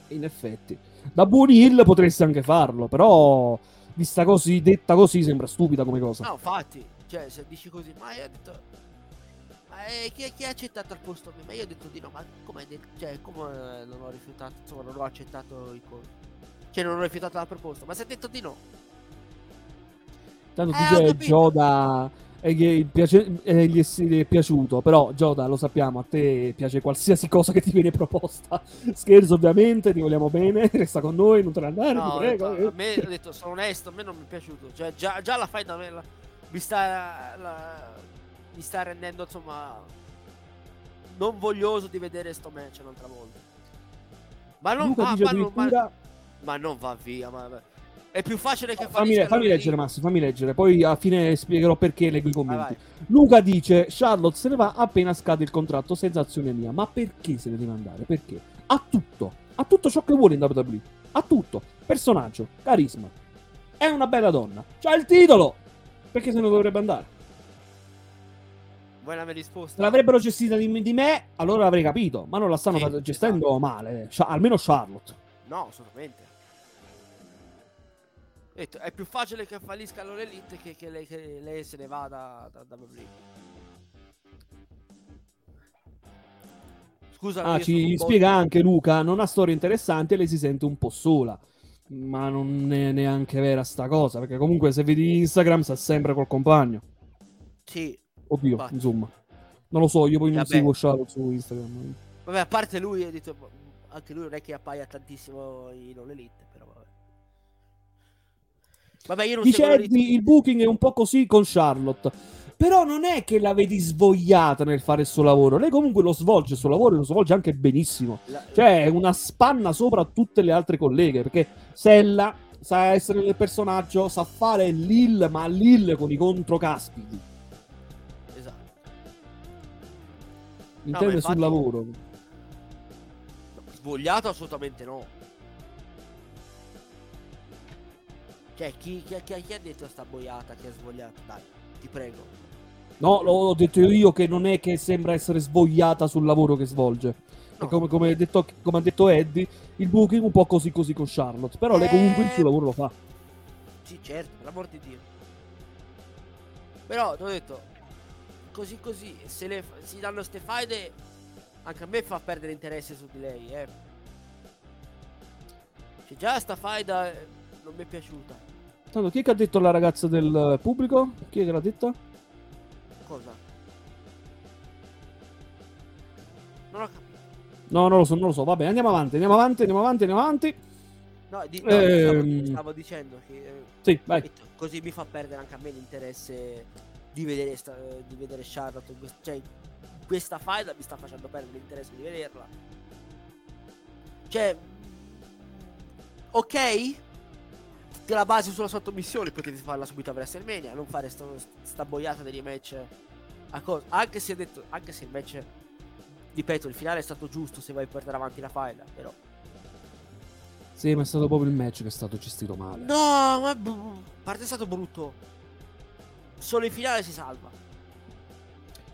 In effetti, da buon heel potresti anche farlo, però vista così, detta così, sembra stupida come cosa. No, infatti, cioè, se dici così, ma io ho detto. Ma eh, chi, chi ha accettato al posto? Ma io ho detto di no, ma come? Cioè, come non ho rifiutato? Insomma, non ho accettato il coso. Cioè, non ho rifiutato la proposta, ma se ha detto di no. Tanto Eh, ho dice capito. E gli, piace- e gli è, piaciuto, però Gioda lo sappiamo, a te piace qualsiasi cosa che ti viene proposta. Scherzo ovviamente, ti vogliamo bene, resta con noi, non te ne andare, No, ti prego. detto, a eh. me ho detto, sono onesto, a me non mi è piaciuto. Cioè, già, già la fai da me. la- mi sta. la- mi sta rendendo, insomma. Non voglioso di vedere sto match un'altra volta. Ma non Luca va, ma, non- ma- ma non va via. Ma, è più facile che Fammi, fallisca fammi leggere Massi, fammi leggere, poi alla fine spiegherò perché leggo i commenti. Vai, Luca dice Charlotte se ne va appena scade il contratto, sensazione mia. Ma perché se ne deve andare? Perché? Ha tutto, ha tutto ciò che vuole in WWE. Ha tutto. Personaggio, carisma. È una bella donna. C'ha il titolo. Perché se ne dovrebbe andare? Vuoi la mia risposta? Se l'avrebbero gestita di, di me, allora l'avrei capito. Ma non la stanno Sì, gestendo male. Scia- almeno Charlotte. No, assolutamente. Detto, è più facile che fallisca allora Elite che, che lei, che lei se ne vada da, da WWE. Scusa, Ah, ci spiega anche Luca, non ha storie interessanti e lei si sente un po' sola. Ma non è neanche vera sta cosa, perché comunque se vedi Instagram sta sempre col compagno. Sì, Oddio, Infatti. insomma. Non lo so, io poi non Vabbè. seguo Charlotte su Instagram. vabbè, a parte lui, detto, anche lui non è che appaia tantissimo in All Elite, però vabbè. Io non Dice. Eddie, il booking è un po' così con Charlotte. Però non è che la vedi svogliata nel fare il suo lavoro. Lei comunque lo svolge il suo lavoro e lo svolge anche benissimo. La- Cioè, è una spanna sopra tutte le altre colleghe. Perché Sella sa essere nel personaggio, sa fare Lil, ma Lil con i controcaspiti. Esatto. Intende infatti- sul lavoro. Svogliato assolutamente no. Cioè, chi, chi, chi- chi ha detto sta boiata che è svogliata? Dai, ti prego. No, l'ho detto io che non è che sembra essere svogliata sul lavoro che svolge. No. Come, come, ha detto, come ha detto Eddie, il booking un po' così così con Charlotte. Però lei comunque il suo Eh. lavoro lo fa. Sì, certo, per l'amor di Dio. Però, ti ho detto, così così, se le, si danno ste faide, anche a me fa perdere interesse su di lei, eh. Cioè, già sta faida non mi è piaciuta. Tanto, chi è che ha detto la ragazza del pubblico? Chi è che l'ha detta? Cosa? Non ho capito. No, non lo so, non lo so. Vabbè, andiamo avanti, andiamo avanti, andiamo avanti, andiamo avanti. No, di- no, stavo, Ehm. stavo dicendo che eh, Sì, vai. così mi fa perdere anche a me l'interesse di vedere, sta- di vedere Charlotte. Cioè, questa faida mi sta facendo perdere l'interesse di vederla. Cioè, ok? Te la basi sulla sottomissione, potevi farla subito a WrestleMania, non fare sto- sta boiata dei match a cosa. Anche se, detto, anche se il match, ripeto, il finale è stato giusto se vuoi portare avanti la faida, però. Sì, ma è stato proprio il match che è stato gestito male. No, ma a parte è stato brutto. Solo in finale si salva.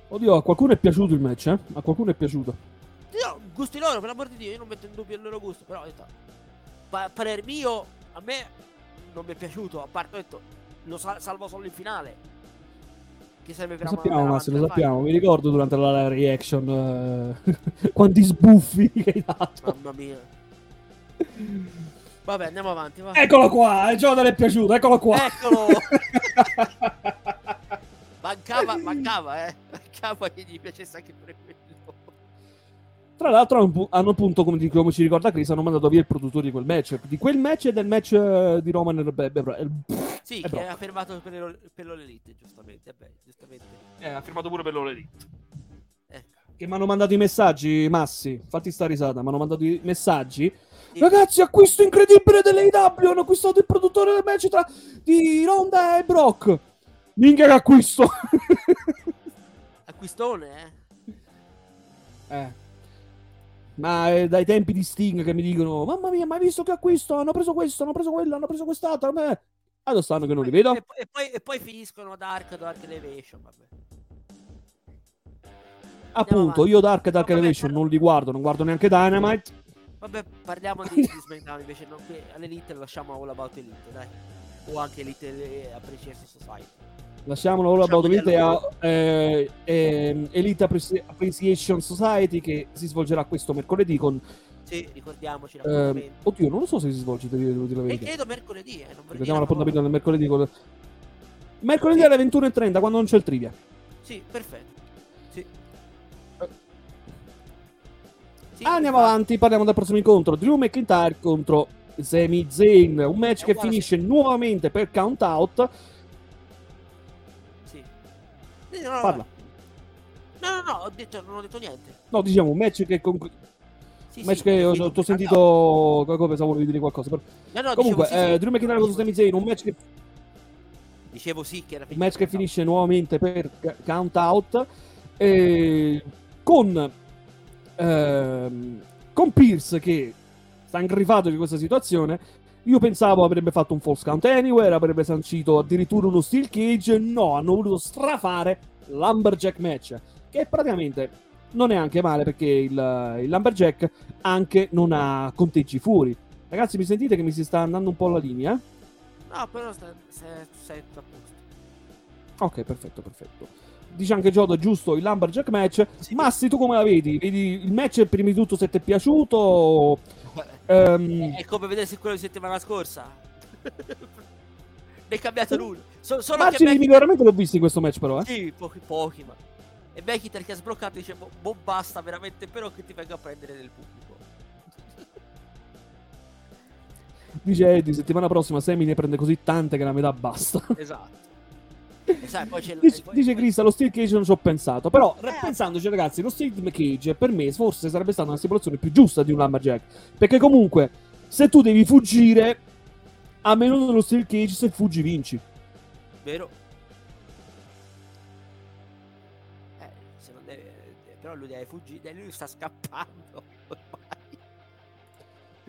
Oddio, a qualcuno è piaciuto il match, eh? A qualcuno è piaciuto. Io, gusti loro, per l'amor di Dio, io non metto in dubbio il loro gusto, però detto, pa- parer mio, a me non mi è piaciuto, a parte ho detto, lo sa- salvo solo in finale. Che serve per Lo am- sappiamo, andare Massi, lo sappiamo. Mi ricordo durante la reaction eh, quanti sbuffi che hai dato. Mamma mia. Vabbè, andiamo avanti, va. Eccolo qua, il Jordan è piaciuto, eccolo qua. Eccolo! mancava, mancava, eh. Mancava che gli piacesse anche pure quello. Tra l'altro hanno, pu- hanno appunto, come, come ci ricorda Chris, hanno mandato via il produttore di quel match. Di quel match e del match eh, di Roman e Be- Be- Be- Sì, Eh, che ha fermato per, le- per l'Elite, giustamente. Vabbè, giustamente. Eh, ha firmato pure per l'Olelite. Ecco. Che mi hanno mandato i messaggi, Massi. Fatti sta risata. Mi hanno mandato i messaggi. Sì. Ragazzi, acquisto incredibile dell'AEW. Hanno acquistato il produttore del match tra di Ronda e Brock. Minchia che acquisto. Acquistone, eh. eh. Ma è dai tempi di Sting che mi dicono: Mamma mia, ma hai visto che acquisto? Hanno preso questo, hanno preso quello, hanno preso quest'altro. Ma... Adesso stanno che non li vedo. E, poi- e poi, e poi finiscono Dark, Dark Elevation, vabbè. Appunto, io Dark Dark No, Elevation non li guardo, non guardo neanche Dynamite. Vabbè, parliamo di, di SmackDown invece, no, qui all'Elite lasciamo All About Elite, dai. O anche Elite e Appreciation Society. Lasciamolo Lasciamoli Elite a loro. eh, ehm, Elite Appreci- Appreciation Society che si svolgerà questo mercoledì con... Sì, ricordiamoci l'appuntamento. oddio, non lo so se si svolge, devo dire la e verità. credo mercoledì, eh, non Ricordiamo l'appuntamento del mercoledì con... Mercoledì alle 21.30 quando non c'è il trivia. Sì, perfetto. Sì. Sì, Andiamo avanti, parliamo del prossimo incontro. Drew McIntyre contro Sami Zayn, un match che finisce nuovamente per count out. No, no, Parla. No, no, no, ho detto, non ho detto niente. No, diciamo, un match che conclu- Sì, match sì, che ho, ho sentito come pensavo volevi dire qualcosa. però- No, no, Comunque, dicevo sì, eh, sì. Drew McIntyre contro Sami Zayn, un match che Dicevo sì che era un match che finito. finisce nuovamente per count out eh, con ehm, con Pierce che sta ingrifato di questa situazione Io pensavo avrebbe fatto un false count anywhere, avrebbe sancito addirittura uno steel cage. No, hanno voluto strafare l'Umberjack match, che praticamente non è anche male perché il, il Lumberjack anche non ha conteggi fuori. Ragazzi, mi sentite che mi si sta andando un po' la linea? No, però sei, a posto. Ok, perfetto, perfetto. Dice anche Jodo, giusto, il Lumberjack match. Sì. Massi, tu come la vedi? Vedi il match prima di tutto se ti è piaciuto? Um... È come vedere quello di settimana scorsa. ne è cambiato nulla. So, solo Margini Becky... di miglioramento l'ho visto in questo match però, eh? Sì, pochi, pochi, ma... E Becky che ha sbloccato dice, boh, boh, basta veramente, però che ti venga a prendere nel pubblico. Dice Eddie, settimana prossima Semi ne prende così tante che la metà basta. Esatto. Sai, dice, poi, dice Chris, lo Steel Cage non ci ho pensato. Però, eh, pensandoci, ragazzi, lo Steel Cage per me forse sarebbe stata una stipulazione più giusta di un Lumberjack. Perché comunque, se tu devi fuggire, a meno dello Steel Cage, se fuggi vinci. Vero. Eh, se non deve, però lui deve fuggire, lui sta scappando.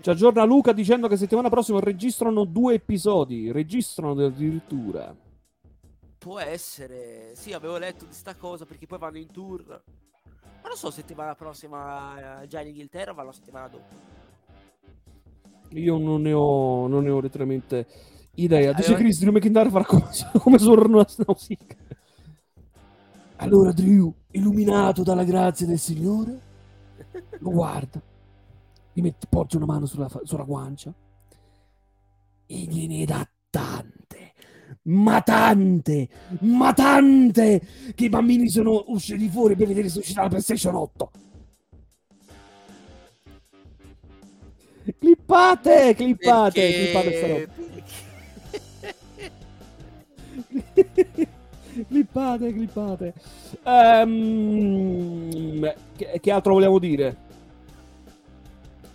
Ci aggiorna Luca dicendo che settimana prossima registrano due episodi. Registrano addirittura. Può essere. Sì, avevo letto di sta cosa perché poi vanno in tour. Ma non so, settimana prossima eh, già in Inghilterra o vanno la settimana dopo. Io non ne ho, non ne ho letteralmente idea. Dice allora... Chris, Drew McIntyre farà come, come suonano la Snowsick. Allora Drew, illuminato dalla grazia del Signore, lo guarda, gli mette, porge una mano sulla, sulla guancia e gliene dà ma tante, ma tante, che i bambini sono usciti fuori per vedere se uscirà la PlayStation 8. Clippate, clippate, Perché... clippate clippate, clippate. Um, che, che, altro vogliamo dire?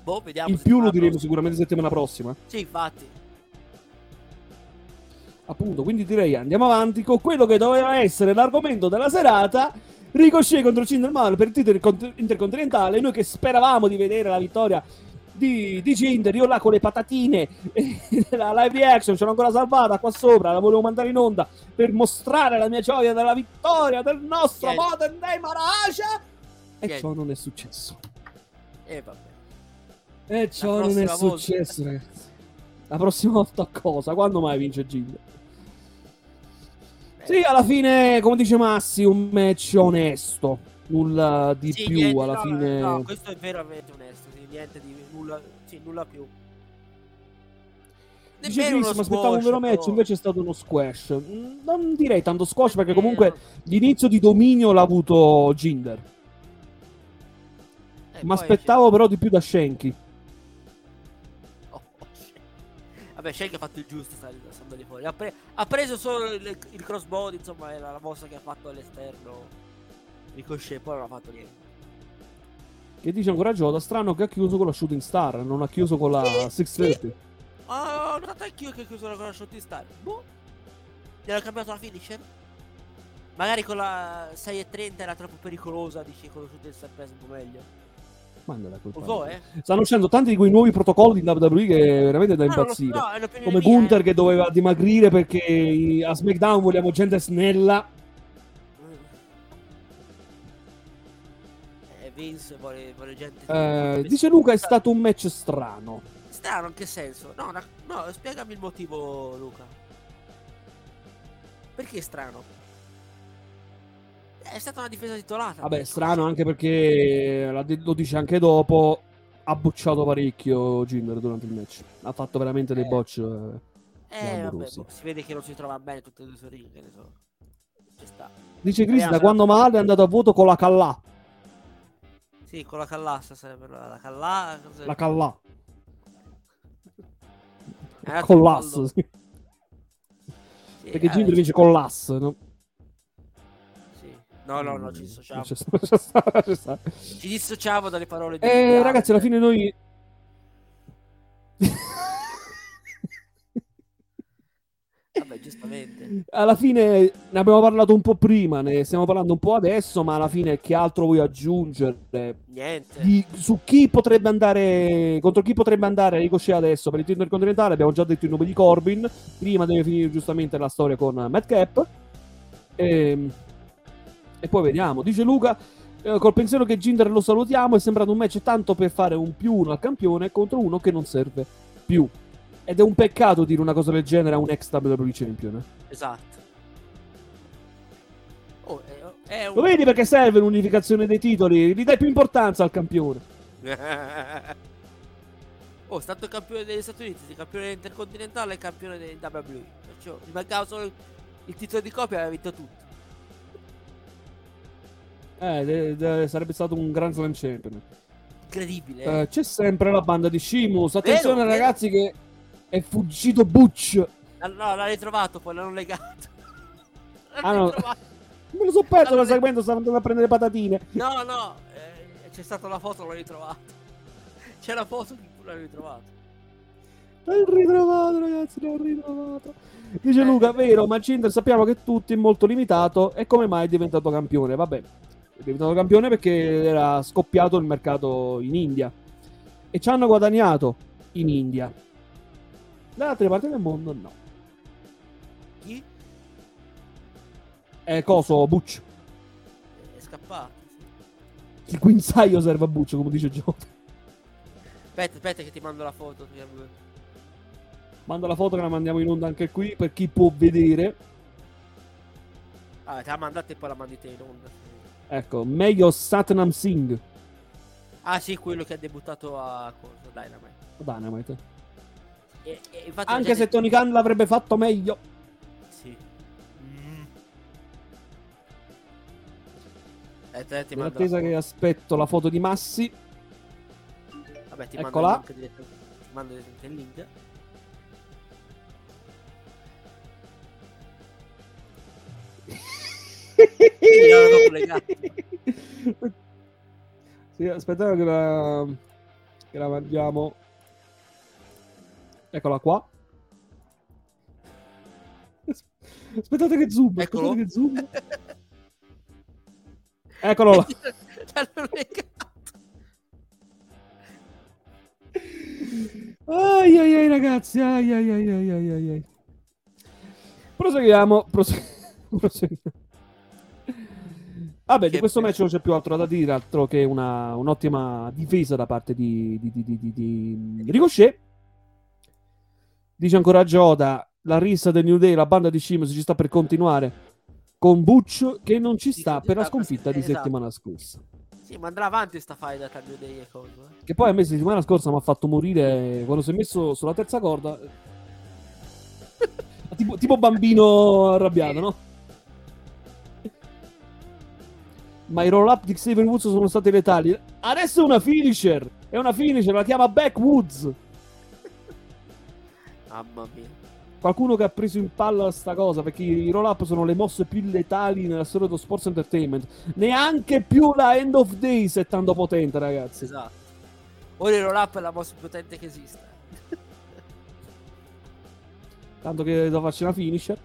Boh, vediamo. In più lo diremo sicuramente settimana prossima. Sì, infatti appunto, quindi direi andiamo avanti con quello che doveva essere l'argomento della serata. Ricochet contro Cinderman per il titolo intercontinentale. Noi che speravamo di vedere la vittoria di, di Cinder, io là con le patatine, la live reaction ce l'ho ancora salvata qua sopra, la volevo mandare in onda per mostrare la mia gioia della vittoria del nostro yeah. Modern Day Maraja. E ciò non è successo. E eh, vabbè. E ciò non è successo, ragazzi. La prossima volta cosa? Quando mai vince Ginder? Sì, alla fine, come dice Massi, un match onesto. Nulla di sì, più niente, alla no, fine. No, questo è veramente onesto. Sì, niente di nulla, sì, nulla più. Dice Chris, mi aspettavo un vero match, invece è stato uno squash. Non direi tanto squash perché comunque l'inizio di dominio l'ha avuto Jinder. Eh, mi aspettavo però di più da Shanky. Vabbè, Shank ha fatto il giusto stando lì fuori. Ha, pre- ha, preso solo il, il crossbody, insomma, era la mossa che ha fatto all'esterno. Ricochet, poi non ha fatto niente. Che dice ancora Gioda, strano che ha chiuso con la Shooting Star, non ha chiuso con la sì, 630. Sì. Oh, non anch'io che ha chiuso con la Shooting Star. Boh. Gli hanno cambiato la finisher. Magari con la 6.30 era troppo pericolosa, dici, con la Shooting Star preso un po' meglio. Mandala colpa. So, eh. Stanno uscendo tanti di quei nuovi protocolli in WWE che è veramente da impazzire. No, no, Come Gunther eh. che doveva dimagrire perché a SmackDown vogliamo gente snella. Eh, Vince vuole, vuole gente. Eh, dice Luca è stato un match strano. Strano in che senso? No, no, spiegami il motivo, Luca. Perché è strano? È stata una difesa titolata. Vabbè, strano anche perché lo dice anche dopo. Ha bocciato parecchio Jinder durante il match. Ha fatto veramente dei eh. botch. Eh, eh vabbè, si vede che non si trova bene tutte e due sorelle. Che ne so. Ci sta. Dice Chris, da quando male è andato a voto con la Callà. Sì, con la Callassa sarebbe la Callà. La Callà. Collasso, sì. sì. Perché Jinder vince con l'ass, no? No, no, no, ci mm, dissociamo. Ci, sta, ci dissociamo dalle parole di Eh, ragazzi, alla fine noi... Vabbè, giustamente. Alla fine ne abbiamo parlato un po' prima, ne stiamo parlando un po' adesso, ma alla fine che altro vuoi aggiungere? Niente. Di- su chi potrebbe andare contro chi potrebbe andare Ricochet adesso per il titolo intercontinentale abbiamo già detto il nome di Corbin prima deve finire giustamente la storia con Matt Cap e, e poi vediamo dice Luca eh, col pensiero che Jinder lo salutiamo è sembrato un match tanto per fare un più uno al campione contro uno che non serve più ed è un peccato dire una cosa del genere a un ex WWE champion eh. Esatto. Oh, è, è un... lo vedi perché serve l'unificazione dei titoli gli dai più importanza al campione oh, è stato campione degli Stati Uniti, campione intercontinentale e campione dei WWE. Perciò gli mancava solo il, titolo di coppia e aveva vinto tutto. Eh, de- sarebbe stato un Grand Slam champion Incredibile. eh. Eh, c'è sempre la banda di Shimus. Attenzione, Vero, vero. ragazzi, che è fuggito Butch. Ah, No, l'ha ritrovato, poi l'hanno legato. L'hanno Ah, no. ritrovato. Me lo so perso Allora- nel segmento. Stavo andando a prendere patatine. No, no, eh, c'è stata la foto, l'ho ritrovato. C'è la foto che l'ho ritrovato. L'ho ritrovato, ragazzi. L'ho ritrovato. Dice Eh. Luca, vero, ma Cinder sappiamo che tutti è molto limitato. E come mai è diventato campione? Vabbè, è diventato campione perché era scoppiato il mercato in India. E ci hanno guadagnato in India. Da altre parti del mondo, no. Chi? È coso, Butch. È scappato. Il guinzaglio serve a Butch, come dice Giota. Aspetta, aspetta che ti mando la foto. Manda la foto che la mandiamo in onda anche qui per chi può vedere. Ah, te la mandate e poi la mandi te in onda. Ecco, meglio Satnam Singh. Ah sì, quello che ha debuttato a cosa, Dynamite. Dynamite. E, e Anche se Tony Khan l'avrebbe fatto meglio. Sì. Mm. Eh, te, In attesa che aspetto la foto di Massi. Vabbè, ti Eccola. mando il link. Ti mando il link. sì, aspettate che la, che la mandiamo. Eccola qua. Aspettate che zoom. Eccolo. Aspettate che zoom. Eccolo là. Ai ai ai ragazzi, ai ai ai ai ai ai. Proseguiamo, prose- proseguiamo. Vabbè, di questo match non c'è più altro da dire, altro che una, un'ottima difesa da parte di, di, di, di, di- di Ricochet. Dice ancora Giota, la rissa del New Day, la banda di Sheamus ci sta per continuare con Butch che non ci sta per la sta- sconfitta di esatto. settimana scorsa. Sì, ma andrà avanti sta fight tra New Day e eh. Che poi a me settimana scorsa mi ha fatto morire quando si è messo sulla terza corda. tipo, tipo bambino arrabbiato, no? Ma i roll up di Xavier Woods sono stati letali. Adesso è una finisher. È una finisher, la chiama Backwoods. Mamma mia. Qualcuno che ha preso in palla sta cosa perché i roll up sono le mosse più letali nella storia dello sports entertainment. Neanche più la End of Days è tanto potente, ragazzi. Esatto. Ora il roll up è la mossa più potente che esiste. Tanto che devo farci una finisher.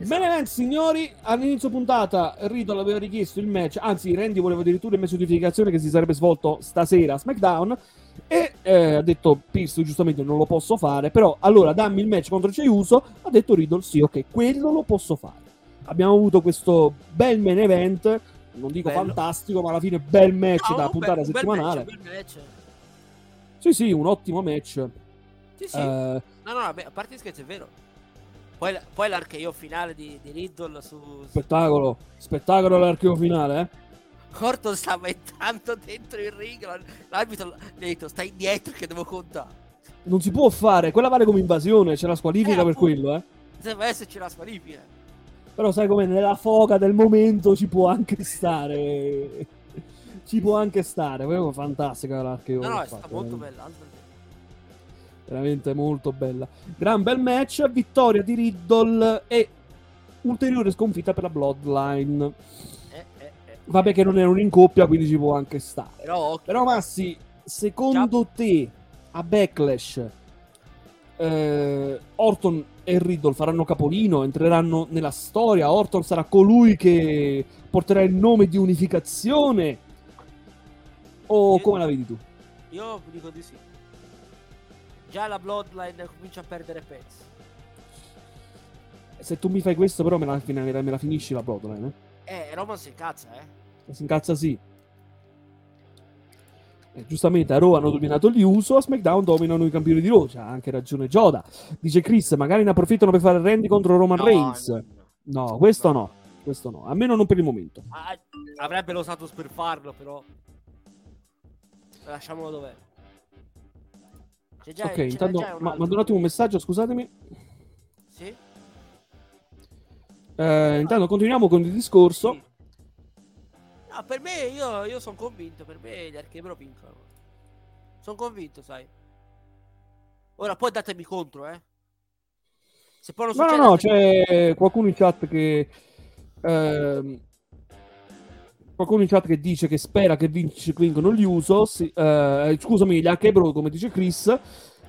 Esatto. Bene, signori, all'inizio puntata Riddle aveva richiesto il match, anzi Randy voleva addirittura il match di unificazione che si sarebbe svolto stasera a SmackDown e eh, ha detto Pierce giustamente non lo posso fare, però allora dammi il match contro Jey Uso, ha detto Riddle sì, ok, quello lo posso fare. Abbiamo avuto questo bel main event, non dico Bello. fantastico, ma alla fine bel match No, da un puntata un bel settimanale. match, bel match. Sì, sì, un ottimo match. Sì, sì. Eh, No, no, a parte scherzi, è vero. Poi, poi l'archeo finale di, di Riddle su... spettacolo, spettacolo all'archivio finale, eh. Orton stava entrando dentro il ring. la- L'arbitro gli ha detto: Stai indietro che devo contare. Non si può fare, quella vale come invasione, c'è la squalifica Eh, per quello, eh. Deve esserci la squalifica. Però sai come nella foga del momento ci può anche stare. Ci può anche stare, proprio fantastica l'archeo. No, no, è stata molto bella. altro Veramente molto bella. Gran bel match, vittoria di Riddle e ulteriore sconfitta per la Bloodline. Eh, eh, eh. Vabbè che non erano in coppia, quindi ci può anche stare. Però occhio. Però Massi, secondo te a Backlash Orton e Riddle faranno capolino, entreranno nella storia. Orton sarà colui che porterà il nome di unificazione. O come la vedi tu? Io dico di sì. Già la Bloodline comincia a perdere pezzi. Se tu mi fai questo, però me la, me la- finisci la Bloodline. Eh? Eh, Roman si incazza, eh. Si incazza sì. Eh, giustamente a Raw hanno dominato gli Uso, a SmackDown dominano i campioni di Raw. C'ha anche ragione Joda. Dice Chris, magari ne approfittano per fare Randy contro Roman No, Reigns. no, no. No, questo no. Questo no. Almeno non per il momento. Ah, avrebbe lo status per farlo, però. Lasciamolo dov'è. C'è già, ok, c'è intanto un ma- mando un attimo un messaggio, scusatemi. Sì? Eh, intanto continuiamo con il discorso. Sì. No, per me, io, io sono convinto. Per me gli Archebro vincono. Sono convinto, sai. Ora poi datemi contro, eh. Se poi non No, no, succede... no, c'è qualcuno in chat che. ehm, qualcuno in chat che dice che spera che vinci, vincono gli Usos. eh, scusami, gli Hakebro, come dice Chris.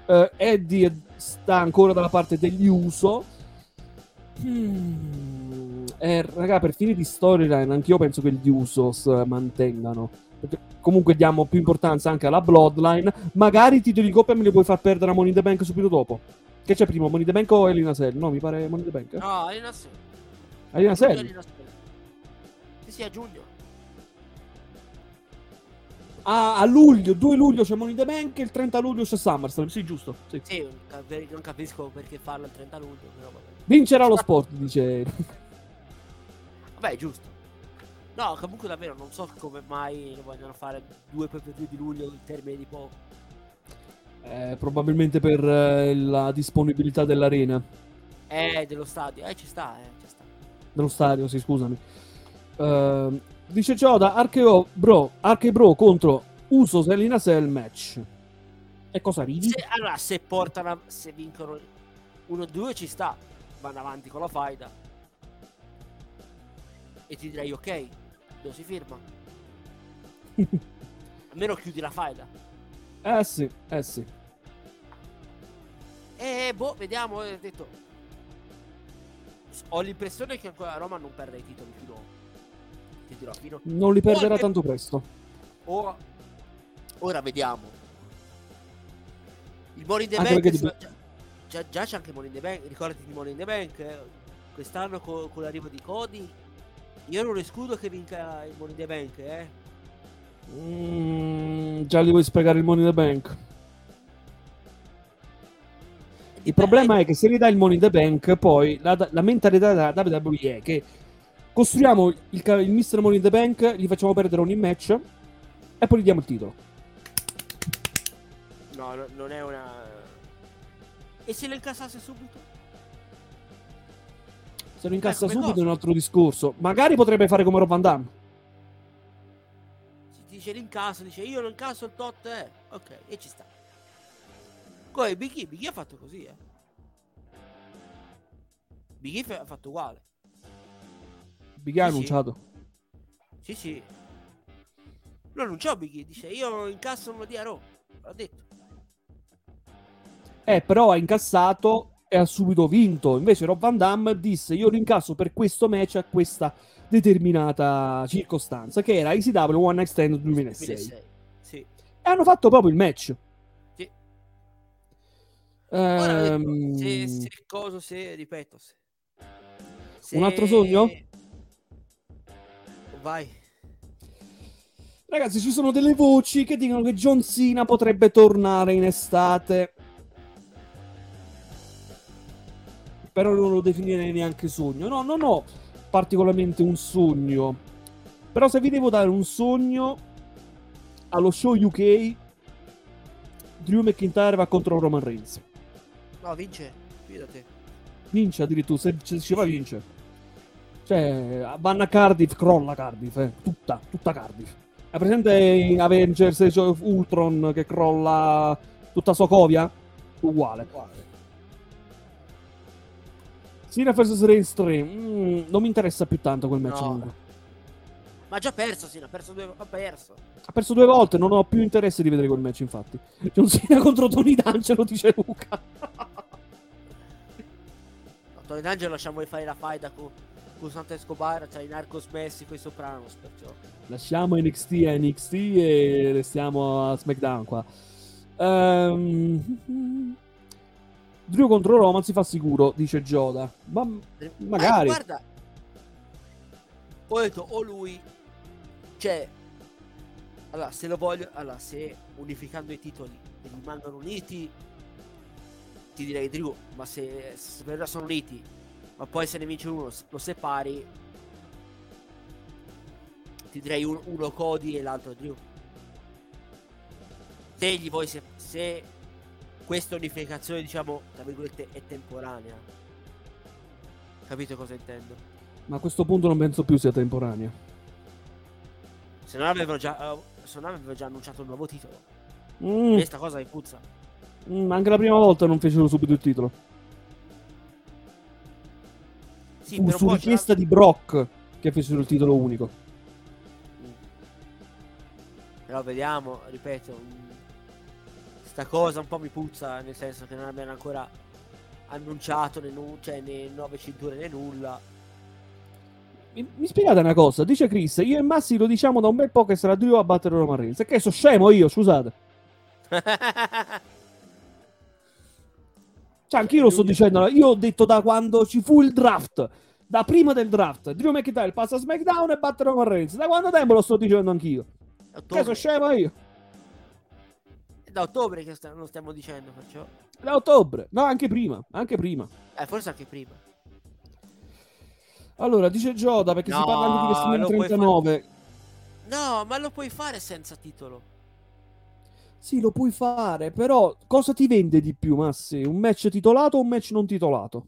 Eh, Eddie sta ancora dalla parte degli Uso. Hmm, eh, raga, per fini di storyline, anch'io penso che gli Usos mantengano. Perché comunque diamo più importanza anche alla Bloodline. Magari i titoli di coppia me li puoi far perdere a Money in the Bank subito dopo. Che c'è prima, Money in the Bank o Elina Cell? No, mi pare Money in the Bank. No. Elina Cell? Arena Cell. Sì, sì, a giugno. Ah, a luglio, 2 luglio c'è Money the Bank e il 30 luglio c'è SummerSlam. Sì, giusto. Sì. Sì, non cap- non capisco perché farlo il 30 luglio, però vabbè. Vincerà lo sport, dice. Vabbè, è giusto. No, comunque davvero non so come mai vogliono fare due view di luglio in termini di poco. Eh, probabilmente per eh, la disponibilità dell'arena. Eh, dello stadio. Eh, ci sta, eh, ci sta. Dello stadio, sì, scusami. Ehm, dice Gioda, Archeo Bro, Arche Bro contro Usos e Elina Cell match. E cosa ridi? Se, allora, se portano, se vincono 1-2 ci sta. Vanno avanti con la faida. E ti direi ok, dove si firma? Almeno chiudi la faida. Eh sì, eh sì. E boh, vediamo, ho detto. Ho l'impressione che ancora Roma non perda i titoli fino. Ti dirò, fino. Non li perderà Ora- tanto presto. Ora, ora vediamo. Il Money in the Anche Bank. di- già, già- già c'è anche Money in the Bank. Ricordati di Money in the Bank. eh. Quest'anno co- con l'arrivo di Cody. Io non escludo che vinca il Money in the Bank, eh. Mm, già li vuoi spiegare il Money in the Bank? Il problema è che se gli dai il Money in the Bank, poi la, la mentalità della WWE è che costruiamo il, il Mr. Money in the Bank, gli facciamo perdere ogni match e poi gli diamo il titolo. No, no, non è una. E se lo incassasse subito? Se lo incassa come subito cosa? è un altro discorso. Magari potrebbe fare come Rob Van Damme. Si dice l'incasso, dice io non incasso il tot, eh. Ok, e ci sta. Poi Big E, Big E ha fatto così, eh. Big E fa- ha fatto uguale. Big E ha Sì, annunciato. Sì, sì. No, non c'ho Big E, dice io incasso uno di a Raw. L'ho detto. Eh, però ha incassato e ha subito vinto. Invece Rob Van Damme disse io lo incasso per questo match a questa determinata circostanza, che era ICW One Stand 2006. 2006. Sì. E hanno fatto proprio il match. Sì. Ehm, se, se cosa, se, ripeto, se, se- Un altro sogno? Vai. Ragazzi, ci sono delle voci che dicono che John Cena potrebbe tornare in estate. Però non lo definirei neanche sogno. No, non ho particolarmente un sogno. Però se vi devo dare un sogno, allo show UK, Drew McIntyre va contro Roman Reigns. No, vince. Fidate. Vince addirittura, se, se ci va vince. Cioè, vanno a Cardiff, crolla Cardiff, eh. tutta, tutta Cardiff. È presente in Avengers of Ultron che crolla tutta Sokovia? Uguale. Cena vs Reigns 3, mm, non mi interessa più tanto quel match. No. Ma ha già perso, sì, ha perso due. Ha perso. Ha perso due volte, non ho più interesse di vedere quel match, infatti. John Cena contro Tony D'Angelo, dice Luca. Tony D'Angelo lasciamo fare la faida con, con Santa Escobar, cioè i Narcos Messico e i Sopranos, perciò. Lasciamo NXT a NXT e restiamo a SmackDown qua. Um, Drew contro Roman si fa sicuro, dice Joda. Ma magari. Eh, guarda, ho detto o lui, cioè, allora se lo voglio, allora se unificando i titoli rimangono uniti, ti direi Drew, ma se, se sono uniti, ma poi se ne vince uno, lo separi, ti direi un, uno Cody e l'altro Drew. Se gli vuoi, se, se questa unificazione, diciamo, tra virgolette, è temporanea. Capito cosa intendo? Ma a questo punto non penso più sia temporanea. Se non avevano già, uh, se non avevano già annunciato un nuovo titolo. Mm. Questa cosa mi puzza. Mm, anche la prima volta non fecero subito il titolo. Sì, Fu su richiesta di Brock che fecero il titolo unico. Mm. Però vediamo, ripeto, sta cosa un po' mi puzza, nel senso che non abbiano ancora annunciato né, nu- cioè, né nuove cinture né nulla. Mi, mi, spiegate una cosa, dice Chris, io e Massi lo diciamo da un bel po' che sarà Dio a battere Roman Reigns. E che so scemo io, scusate. Cioè, anch'io lo sto dicendo. Io ho detto da quando ci fu il draft. Da prima del draft. Drew McIntyre passa a SmackDown e batte Roman Reigns. Da quando tempo lo sto dicendo anch'io? Ottobre. Che so scemo io. Da ottobre che st- lo stiamo dicendo, perciò. Da ottobre. No, anche prima. Anche prima. Eh, forse anche prima. Allora, dice Gioda perché no, si parla anche di WrestleMania 39. Fare... No, ma lo puoi fare senza titolo. Sì, lo puoi fare, però cosa ti vende di più, Massi? Un match titolato o un match non titolato?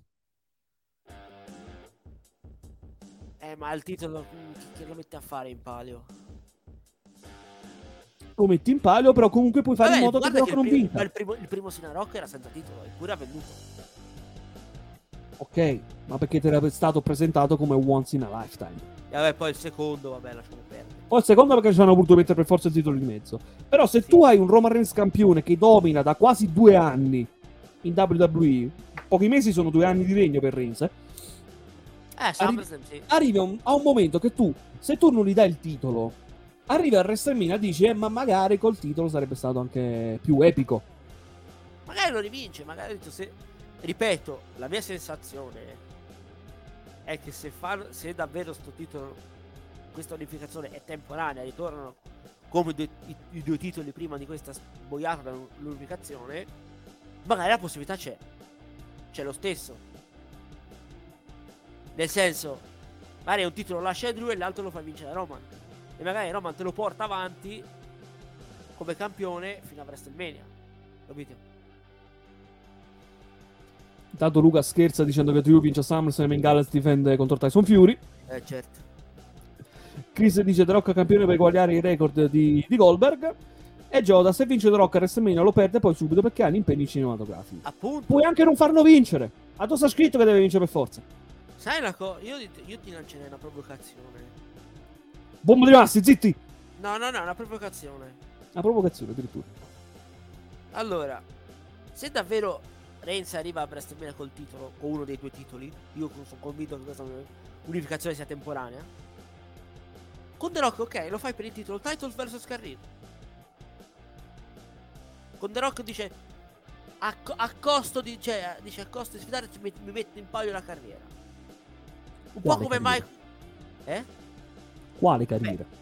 Eh, ma il titolo che lo metti a fare in palio? Lo metti in palio, però comunque puoi fare Vabbè, in modo che, che non primo, vinca. Il primo, il primo Sina Rock era senza titolo, eppure ha venduto. Ok, ma perché ti era stato presentato come once in a lifetime. E vabbè, poi il secondo, vabbè, lasciamo perdere. Poi il secondo perché ci hanno voluto mettere per forza il titolo di mezzo. Però se sì. tu hai un Roman Reigns campione che domina da quasi due anni in WWE, pochi mesi sono due anni di regno per Reigns, eh? Eh, Arri- sì. arrivi a un, a un, momento che tu, se tu non gli dai il titolo, arrivi a WrestleMania e dici, eh, ma magari col titolo sarebbe stato anche più epico. Magari lo rivince, magari se... Ripeto, la mia sensazione è che se, fa, se davvero sto titolo, questa unificazione è temporanea, ritornano come i, i, i due titoli prima di questa boiata dell'unificazione, magari la possibilità c'è. C'è lo stesso. Nel senso, magari un titolo lascia Drew e l'altro lo fa vincere Roman. E magari Roman te lo porta avanti come campione fino a WrestleMania. Capito? Intanto Luca scherza dicendo che Drew vince a SummerSlam e Gallas difende contro Tyson Fury. Eh, certo. Chris dice The Rock campione per eguagliare i record di, di Goldberg. E Joda, se vince The Rock a WrestleMania lo perde poi subito perché ha gli impegni cinematografici. Appunto. Puoi anche non farlo vincere. A dove sta scritto che deve vincere per forza. Sai una cosa? Io, io, ti lancerei una provocazione. Bomba di massi, zitti! No, no, no, una provocazione. Una provocazione addirittura. Allora, se davvero Reigns arriva a WrestleMania col titolo, con uno dei due titoli. Io sono convinto che questa unificazione sia temporanea. Con The Rock, ok, lo fai per il titolo Titles vs Carril. Con The Rock dice a, a, costo di cioè, dice a costo di sfidare mi, mi metto in palio la carriera. Un Quale po' come Mike Eh? Quale carriera? Beh,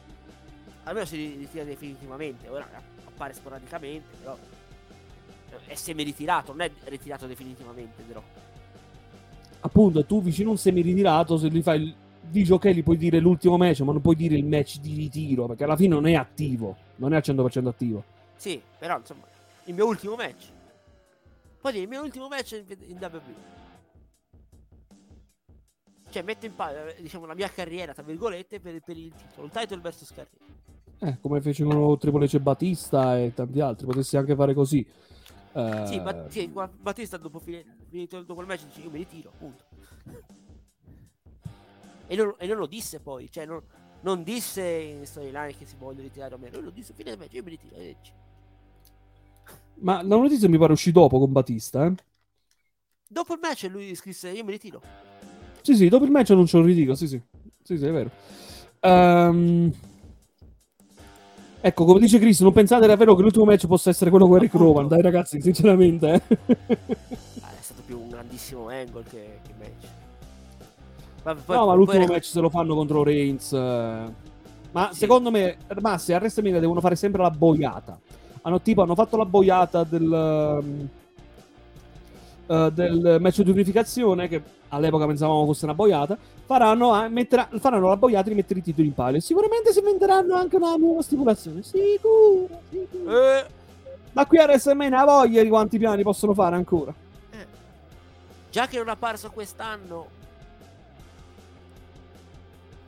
almeno si ritira definitivamente, ora appare sporadicamente, però è semi-ritirato, non è ritirato definitivamente, però. Appunto, tu vicino a un semi-ritirato, se gli fai il dici ok, gli puoi dire l'ultimo match, ma non puoi dire il match di ritiro, perché alla fine non è attivo, non è al 100% attivo. Sì, però insomma, il mio ultimo match. Puoi dire il mio ultimo match in, in WWE. Cioè, metto in palio, diciamo, la mia carriera, tra virgolette, per, per il titolo, il title versus carriera. Eh, come fecero Triple H Batista e tanti altri, potessi anche fare così. Uh... Sì, ma, sì, Battista dopo finito dopo il match dice io mi ritiro, appunto. E non, e non lo disse poi, cioè non, non disse in storyline che si vuole ritirare Romero, lui lo disse fine del match, io mi ritiro, leggi. Ma la notizia mi pare uscì dopo con Battista, eh? Dopo il match lui scrisse io mi ritiro. Sì, sì, dopo il match non ce lo ritiro, sì, sì. Sì, sì, è vero. Ehm, Ecco, come dice Chris, non pensate davvero che l'ultimo match possa essere quello con Eric Appunto. Rowan? Dai ragazzi, sinceramente. eh. Ah, è stato più un grandissimo angle che, che match. Vabbè, poi- no, ma l'ultimo poi- match se lo fanno contro Reigns. eh. Ma Sì. secondo me, ma se a WrestleMania devono fare sempre la boiata. Hanno tipo, hanno fatto la boiata del... um, eh, del match di unificazione che all'epoca pensavamo fosse una boiata faranno, a- metterà- faranno la boiata di mettere i titoli in palio sicuramente si inventeranno anche una nuova stipulazione sicuro, sicuro. Eh, ma qui a WrestleMania ha voglia di quanti piani possono fare ancora eh. Già che non ha apparso quest'anno.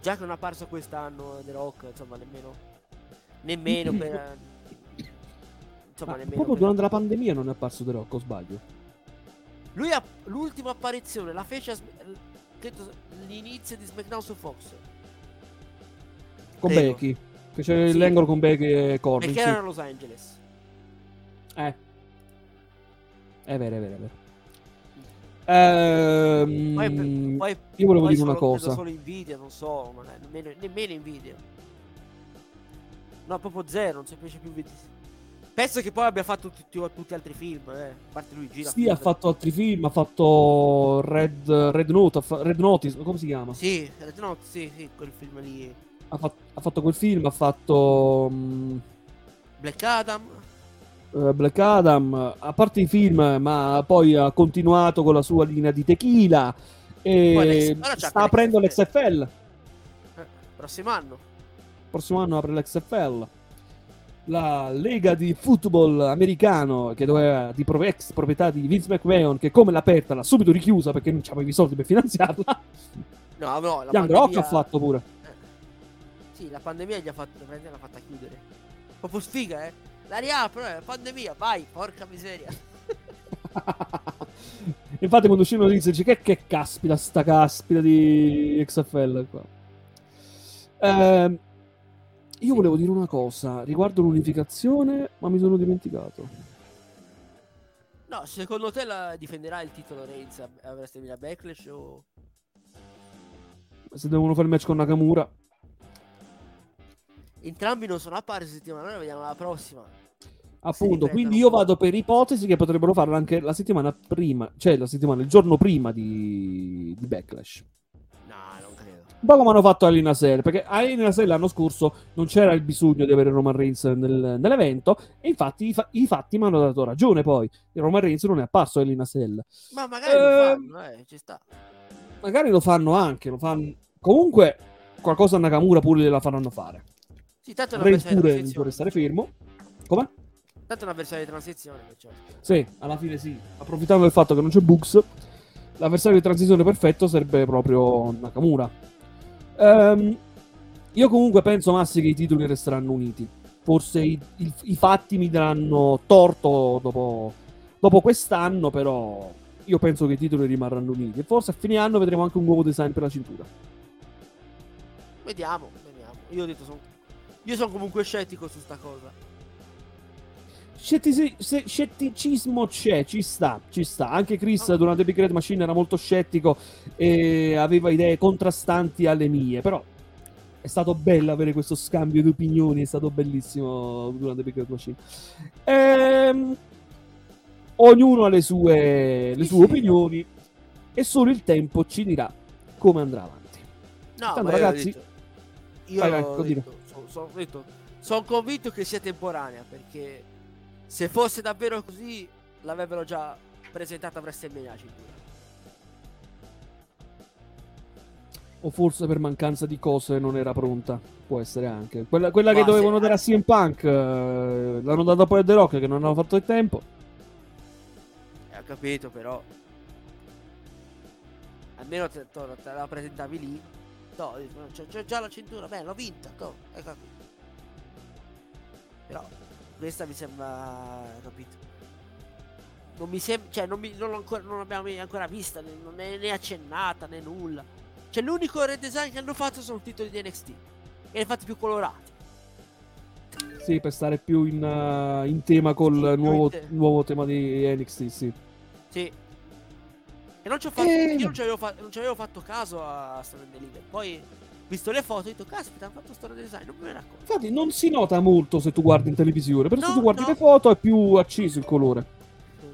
Già che non ha apparso quest'anno The Rock, insomma, nemmeno. Nemmeno per. Insomma, Ma nemmeno. proprio per- durante la pandemia non è apparso The Rock o sbaglio Lui ha l'ultima apparizione, la fece l'inizio di SmackDown su Fox. con Prego. Becky che c'è Sì. l'angolo con Becky e Corbin Perché sì. era a Los Angeles. Eh. È vero, è vero, è vero. Ehm, Poi, poi io volevo poi dire una cosa. solo in video, non so, nemmeno, nemmeno in video. No, proprio zero, non si capisce più video. Penso che poi abbia fatto tutti, tutti altri film, eh. A parte lui gira. Sì, ha fatto altri film, ha fatto Red, Red Note, Red Notice, come si chiama? Sì, Red Note, sì, sì, quel film lì. Ha, fat- ha fatto quel film, ha fatto mm, Black Adam. eh, Black Adam, a parte i film, ma poi ha continuato con la sua linea di tequila e l'ex- ora c'ha sta aprendo l'XFL. l'XFL. eh, prossimo anno. prossimo anno apre l'XFL. La lega di football americano, che doveva di pro- ex proprietà di Vince McMahon, che come l'ha aperta l'ha subito richiusa perché non c'aveva i soldi per finanziarla. No, no, la Young Rock pandemia- ha fatto pure. Sì, la pandemia gli ha fatto, l'ha fatta chiudere. Proprio sfiga, eh. La riapro, eh, pandemia, vai, porca miseria. Infatti, quando uscì la notizia, dice che, che caspita, sta caspita di XFL qua. Ehm, io volevo dire una cosa riguardo l'unificazione, ma mi sono dimenticato. No, secondo te la difenderà il titolo Reigns a, a WrestleMania Backlash o... Se devono fare il match con Nakamura, Entrambi non sono apparsi settimana, noi vediamo la prossima. appunto. quindi io vado per ipotesi che potrebbero farlo anche la settimana prima, cioè la settimana, il giorno prima di, di Backlash. Non. Un po' come hanno fatto a Lina Sell, perché a Lina Sell l'anno scorso non c'era il bisogno di avere Roman Reigns nel- nell'evento, e infatti i, fa- i fatti mi hanno dato ragione poi. Il Roman Reigns non è apparso a Lina Sell. Ma magari lo Ehm, fanno, eh, ci sta. Magari lo fanno anche, lo fanno... Comunque qualcosa a Nakamura pure gliela faranno fare. Sì, tanto una Reigns pure può transizione. restare fermo. Come? Tanto è una versione di transizione, perciò. Sì, alla fine sì. Approfittando del fatto che non c'è Bugs, l'avversario di transizione perfetto sarebbe proprio Nakamura. Ehm, io comunque penso, Massi, che i titoli resteranno uniti. Forse i, i- i fatti mi daranno torto dopo, dopo quest'anno, però io penso che i titoli rimarranno uniti. E forse a fine anno vedremo anche un nuovo design per la cintura. Vediamo, vediamo. Io ho detto, son- io sono comunque scettico su sta cosa. Scettici- scetticismo c'è, ci sta, ci sta. Anche Chris durante Big Red Machine era molto scettico e aveva idee contrastanti alle mie, però è stato bello avere questo scambio di opinioni, è stato bellissimo durante Big Red Machine. Ehm, ognuno ha le sue, le sue opinioni e solo il tempo ci dirà come andrà avanti. No, Tanto, ragazzi- detto- io Vai, vai, detto, so- so- ho detto, sono convinto che sia temporanea perché se fosse davvero così l'avrebbero già presentata a WrestleMania la cintura. O forse per mancanza di cose non era pronta. Può essere anche. Quella, quella che dovevano dare a CM Punk eh, l'hanno data poi a The Rock che non hanno fatto il tempo. Eh, ho capito però. Almeno te, to- te la presentavi lì. No, c'ho, c'ho già la cintura, beh, l'ho vinta, to, capito. Però questa mi sembra, capito. Non mi sembra, cioè non, mi, non, l'ho ancora, non l'abbiamo ancora vista, né, non è né accennata né nulla. Cioè l'unico redesign che hanno fatto sono titoli di NXT. E li fatti più colorati. Sì, per stare più in, eh, in tema col Sì, nuovo, te- nuovo tema di NXT, sì. Sì. E non ci ho fatto, Eh. io non ci avevo, fa- non ci avevo fatto caso a Story and Deliver. Poi, visto le foto, ho detto, caspita, hanno fatto storia design, non me ne racconto. Infatti non si nota molto se tu guardi in televisione, però se No, tu guardi no. le foto è più acceso il colore. Mhm.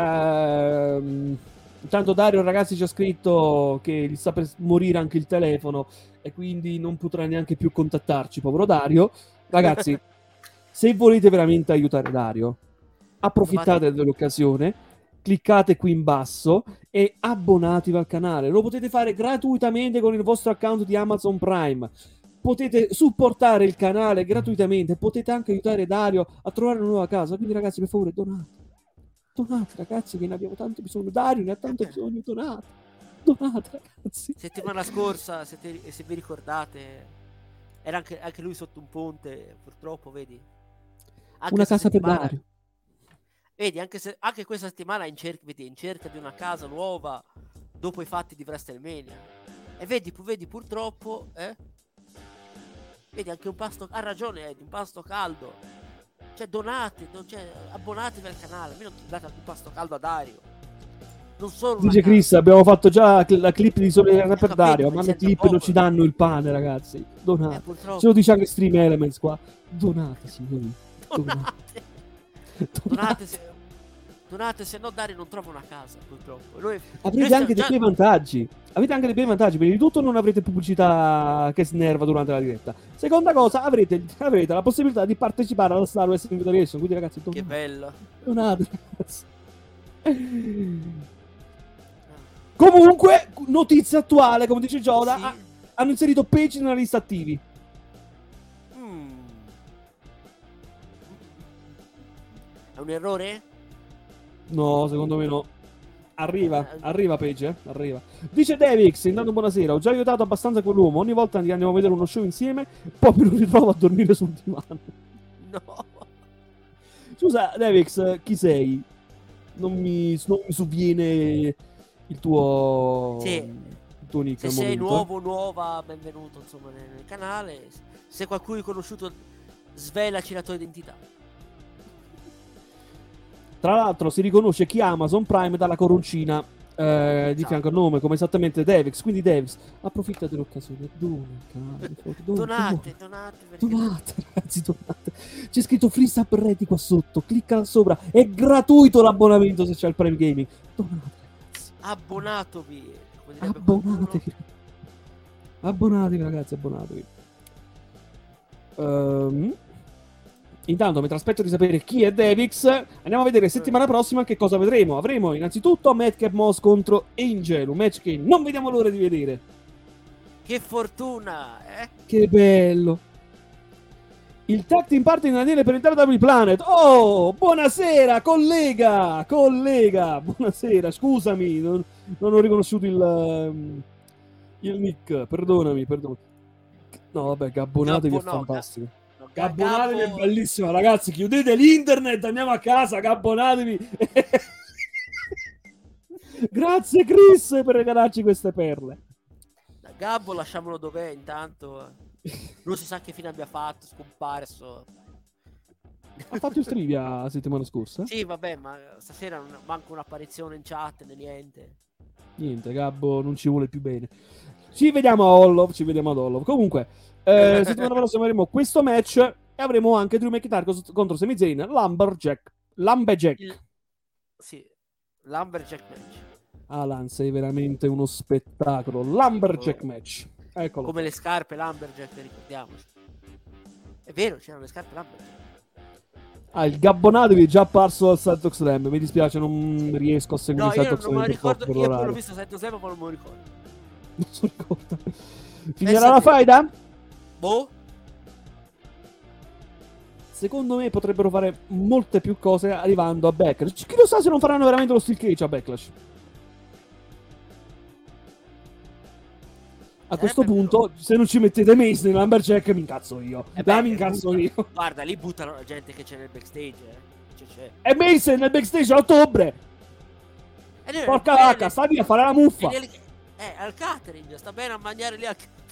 Ehm, intanto Dario ragazzi ci ha scritto che gli sta per morire anche il telefono e quindi non potrà neanche più contattarci, povero Dario. Ragazzi, se volete veramente aiutare Dario, approfittate dell'occasione, cliccate qui in basso e abbonatevi al canale. Lo potete fare gratuitamente con il vostro account di Amazon Prime. Potete supportare il canale gratuitamente, potete anche aiutare Dario a trovare una nuova casa. Quindi ragazzi, per favore, donate. Donate, ragazzi, che ne abbiamo tanto bisogno. Dario ne ha tanto bisogno. Donate. Donate, ragazzi. Settimana scorsa, se, te- se vi ricordate, era anche, anche lui sotto un ponte, purtroppo, vedi? Anche Una casa per Dario. Vedi, anche, se, anche questa settimana in cerca, vedi, in cerca di una casa nuova dopo i fatti di WrestleMania. E vedi, vedi purtroppo, eh? Vedi anche un pasto, ha ragione Eddie, un pasto caldo. Cioè donate, non- cioè, abbonatevi al canale, almeno date anche un pasto caldo a Dario. Non solo Dice casa. Chris, abbiamo fatto già la clip di solidarietà per Dario, ma le clip non poco. ci danno il pane, ragazzi. Eh, Donate. purtroppo. Se lo dice anche Stream Elements qua. Donate, signori. Donate. Donate. Donate. Se, donate, se no Dario non trova una casa, purtroppo. Noi, Avrete noi anche dei stiamo bei vantaggi. Avete anche dei bei vantaggi. Prima di tutto non avrete pubblicità che snerva durante la diretta. Seconda cosa, avrete, avrete la possibilità di partecipare alla Star Wars Invitation. Quindi ragazzi, Che bello. donate. Comunque, notizia attuale, come dice Gioda, Sì. ha- hanno inserito Page nella lista attivi. Un errore? No, secondo me no. Arriva, arriva Page, eh? arriva. Dice Davix, intanto buonasera, ho già aiutato abbastanza quell'uomo, ogni volta che andiamo a vedere uno show insieme, poi mi ritrovo a dormire sul divano. No. Scusa, Davix, chi sei? Non mi, non mi sovviene il tuo... Sì. Il tuo nick Se sei momento. nuovo, nuova, benvenuto insomma nel, nel canale. Se qualcuno è conosciuto, svelaci la tua identità. Tra l'altro si riconosce chi Amazon Prime dalla coroncina eh, di Esatto. fianco al nome, come esattamente Davix. Quindi Davix, approfitta dell'occasione. Dona, dona, Donate, donate perché Donate, ragazzi, donate. C'è scritto Free Sub Ready qua sotto. Clicca là sopra. È gratuito l'abbonamento se c'è il Prime Gaming. Donate, ragazzi. abbonatevi. Abbonatevi. Abbonatevi, ragazzi, abbonatevi. Ehm, intanto, mentre aspetto di sapere chi è Davix, andiamo a vedere settimana prossima che cosa vedremo. Avremo innanzitutto Madcap Moss contro Angel, un match che non vediamo l'ora di vedere. Che fortuna, eh? Che bello. Il tag team party in Daniele per il WWE Planet. Oh, buonasera, collega, collega. Buonasera, scusami, non, non ho riconosciuto il, ehm, il nick. Perdonami, perdonami. No, vabbè, gabbonatevi è fantastico. Gabbonatevi è Gabbo- bellissimo, ragazzi. Chiudete l'internet, andiamo a casa, gabbonatevi. Grazie, Chris, per regalarci queste perle. Gabbo lasciamolo dov'è intanto. Non si sa che fine abbia fatto, scomparso. Ha fatto il trivia la settimana scorsa? Sì, vabbè, ma stasera non manca un'apparizione in chat né niente. Niente, Gabbo non ci vuole più bene. Ci vediamo a Hollov, ci vediamo ad Hollov. Comunque, eh, settimana prossima avremo questo match e avremo anche Drew McIntyre contro Sami Zayn, Lumberjack. Lumberjack. Il... Sì, Lumberjack match. Alan, sei veramente uno spettacolo. Lumberjack match. Eccolo. Come le scarpe Lumberjack, ricordiamoci. È vero, c'erano le scarpe Lumberjack. Ah, il Gabbonatevi è già apparso al Santox Slam. Mi dispiace, non riesco a seguire No, il io Santox non me lo Slam ricordo, io l'ho visto Santo Sema, ma non me lo ricordo. Non so ricorda. Finirà la te. faida? Boh, Secondo me potrebbero fare molte più cose arrivando a Backlash. Chi lo sa se non faranno veramente lo steel cage a Backlash? A questo Sarebbe punto, se non ci mettete Mace nel Lumberjack, mi incazzo io. Eh beh, mi incazzo io. guarda, lì buttano la gente che c'è nel backstage, eh. C'è, c'è. E Mace nel backstage a ottobre. Porca vacca, sta via a fare la muffa. lì- Eh, al catering, sta bene a mangiare lì al Eh,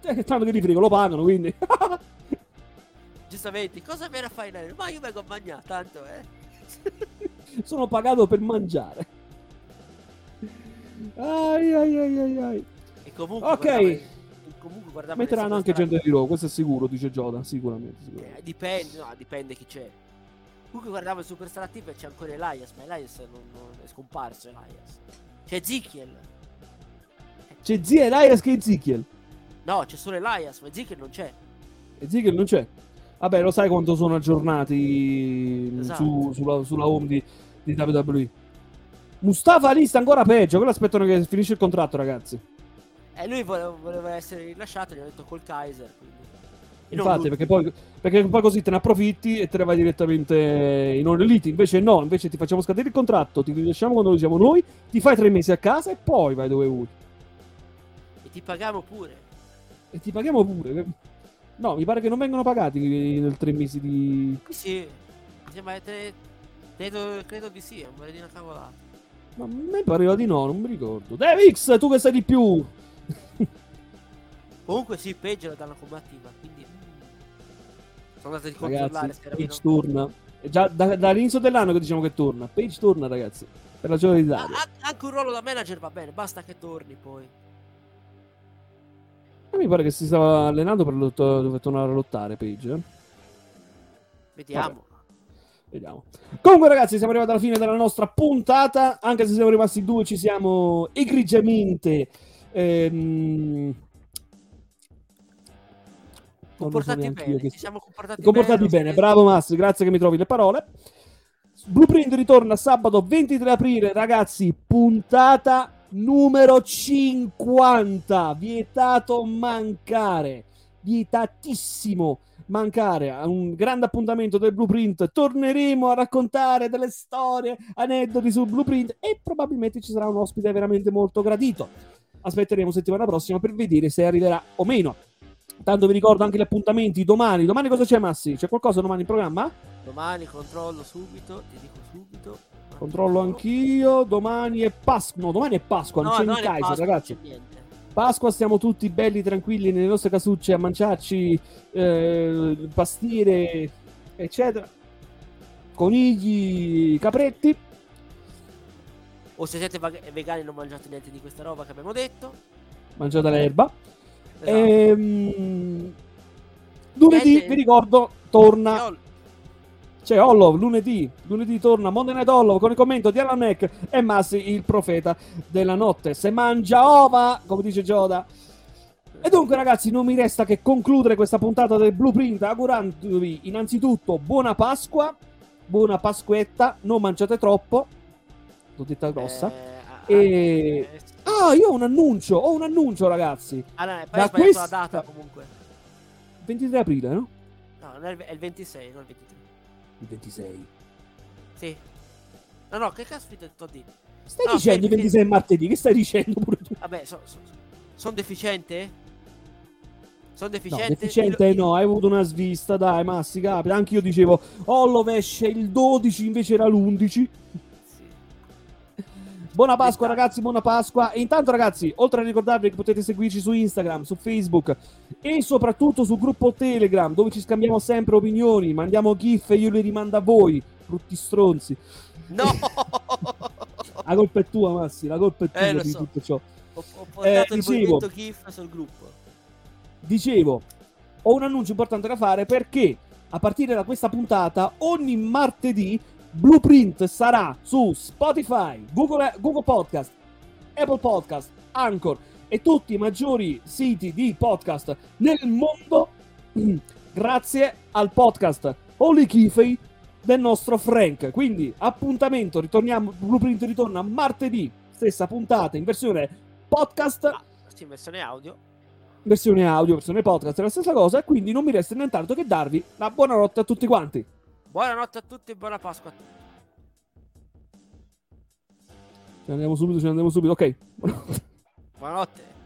Tanto che li frigo, lo pagano, quindi. Giustamente, cosa viene a fare? lei? Ma io vengo a mangiare, tanto, eh. sono pagato per mangiare. Ai ai ai ai ai. E comunque Ok. e comunque guardava le Metteranno anche gente di Raw, questo è sicuro, dice Joda, sicuramente. sicuramente. Eh, dipende, no, dipende chi c'è. Comunque guardavo il Superstar Active e c'è ancora Elias, ma Elias non, non è scomparso Elias. C'è Ezekiel. C'è zia Elias che Ezekiel. No, c'è solo Elias, ma Ezekiel non c'è. Ezekiel non c'è. Vabbè, lo sai quanto sono aggiornati Esatto. su- sulla, sulla home di, di WWE. Mustafa Ali sta ancora peggio. Quello aspettano che finisce il contratto, ragazzi. E lui voleva, voleva essere rilasciato, gli ha detto col Kaiser. Quindi. Infatti, perché poi, perché poi così te ne approfitti e te ne vai direttamente in All Elite. Invece no, invece ti facciamo scadere il contratto, ti rilasciamo quando lo siamo noi, ti fai tre mesi a casa e poi vai dove vuoi. E ti paghiamo pure. E ti paghiamo pure. No, mi pare che non vengono pagati nel tre mesi di... Sì. Sembra che te- credo, credo di sì, non vorrei dire una cavolata. Ma a me pareva di no, non mi ricordo. Devix, tu che sai di più! Comunque sì, peggio la danno combattiva, quindi... mm. Sono andato a controllare Ragazzi, se era Page torna. È già da- dall'inizio dell'anno che diciamo che torna. Page torna, ragazzi. Per la ah, anche un ruolo da manager va bene, basta che torni poi. A me pare che si stava allenando per, lot- per tornare a lottare, Page. eh. Vediamo. Vediamo. Comunque, ragazzi, siamo arrivati alla fine della nostra puntata. Anche se siamo rimasti due, ci siamo egregiamente. Ehm... so Comportati io bene, che ci siamo comportati, comportati bene. non Bravo Massi, grazie che mi trovi le parole. Blueprint ritorna sabato 23 aprile, ragazzi, puntata numero 50. Vietato mancare. Vietatissimo mancare a un grande appuntamento del Blueprint. Torneremo a raccontare delle storie, aneddoti sul Blueprint e probabilmente ci sarà un ospite veramente molto gradito. Aspetteremo settimana prossima per vedere se arriverà o meno. Tanto vi ricordo anche gli appuntamenti domani. Domani cosa c'è, Massi? C'è qualcosa domani in programma? Domani controllo subito, ti dico subito. Controllo anch'io. Domani è Pasqua. No, domani è Pasqua, non No, c'è il Kaiser, Pasqua, ragazzi. Pasqua stiamo tutti belli tranquilli nelle nostre casucce a mangiarci eh, pastiere, eccetera. Conigli, capretti. O se siete vegani non mangiate niente di questa roba che abbiamo detto. Mangiate l'erba. Esatto. Ehm, lunedì, vi ricordo, torna Io- C'è Hollow lunedì, lunedì torna Monday Night Hollow con il commento di Alan Mac e Massi, il profeta della notte. Se mangia ova, come dice Gioda. E dunque, ragazzi, non mi resta che concludere questa puntata del Blueprint augurandovi innanzitutto buona Pasqua, buona Pasquetta, non mangiate troppo, l'ho detta grossa. Eh, ah, E- eh, sì. Ah, io ho un annuncio, ho un annuncio, ragazzi. Ah, no, poi da questa- la data comunque. 23 aprile, no? No, non è il, è il 26, non il 23. Il 26. Sì. No, no, che cazzo ti a dire? Stai No, dicendo il fermi, 26 è martedì? Che stai dicendo pure tu? Vabbè, sono deficiente? Sono No, deficiente? deficiente Il- no, hai avuto una svista, dai, Massi, capita. Anche io dicevo, Hollow esce il 12, invece era l'11. Buona Pasqua, Dettagli. ragazzi, buona Pasqua. E intanto, ragazzi, oltre a ricordarvi che potete seguirci su Instagram, su Facebook e soprattutto sul gruppo Telegram, dove ci scambiamo sempre opinioni, mandiamo gif e io li rimando a voi, brutti stronzi. No! La colpa è tua, Massi, la colpa è tua Eh, di so. tutto ciò. ho, ho portato Eh, il dicevo. GIF sul gruppo. Dicevo, ho un annuncio importante da fare perché a partire da questa puntata, ogni martedì, Blueprint sarà su Spotify, Google, Google Podcast, Apple Podcast, Anchor e tutti i maggiori siti di podcast nel mondo grazie al podcast Holy Kifei del nostro Frank. Quindi appuntamento, ritorniamo, Blueprint ritorna martedì, stessa puntata in versione podcast Ah, sì, in versione audio. versione audio, versione podcast, è la stessa cosa, quindi non mi resta nient'altro che darvi la buonanotte a tutti quanti. Buonanotte a tutti e buona Pasqua a tutti. Ce ne andiamo subito, ce ne andiamo subito, ok. Buonanotte.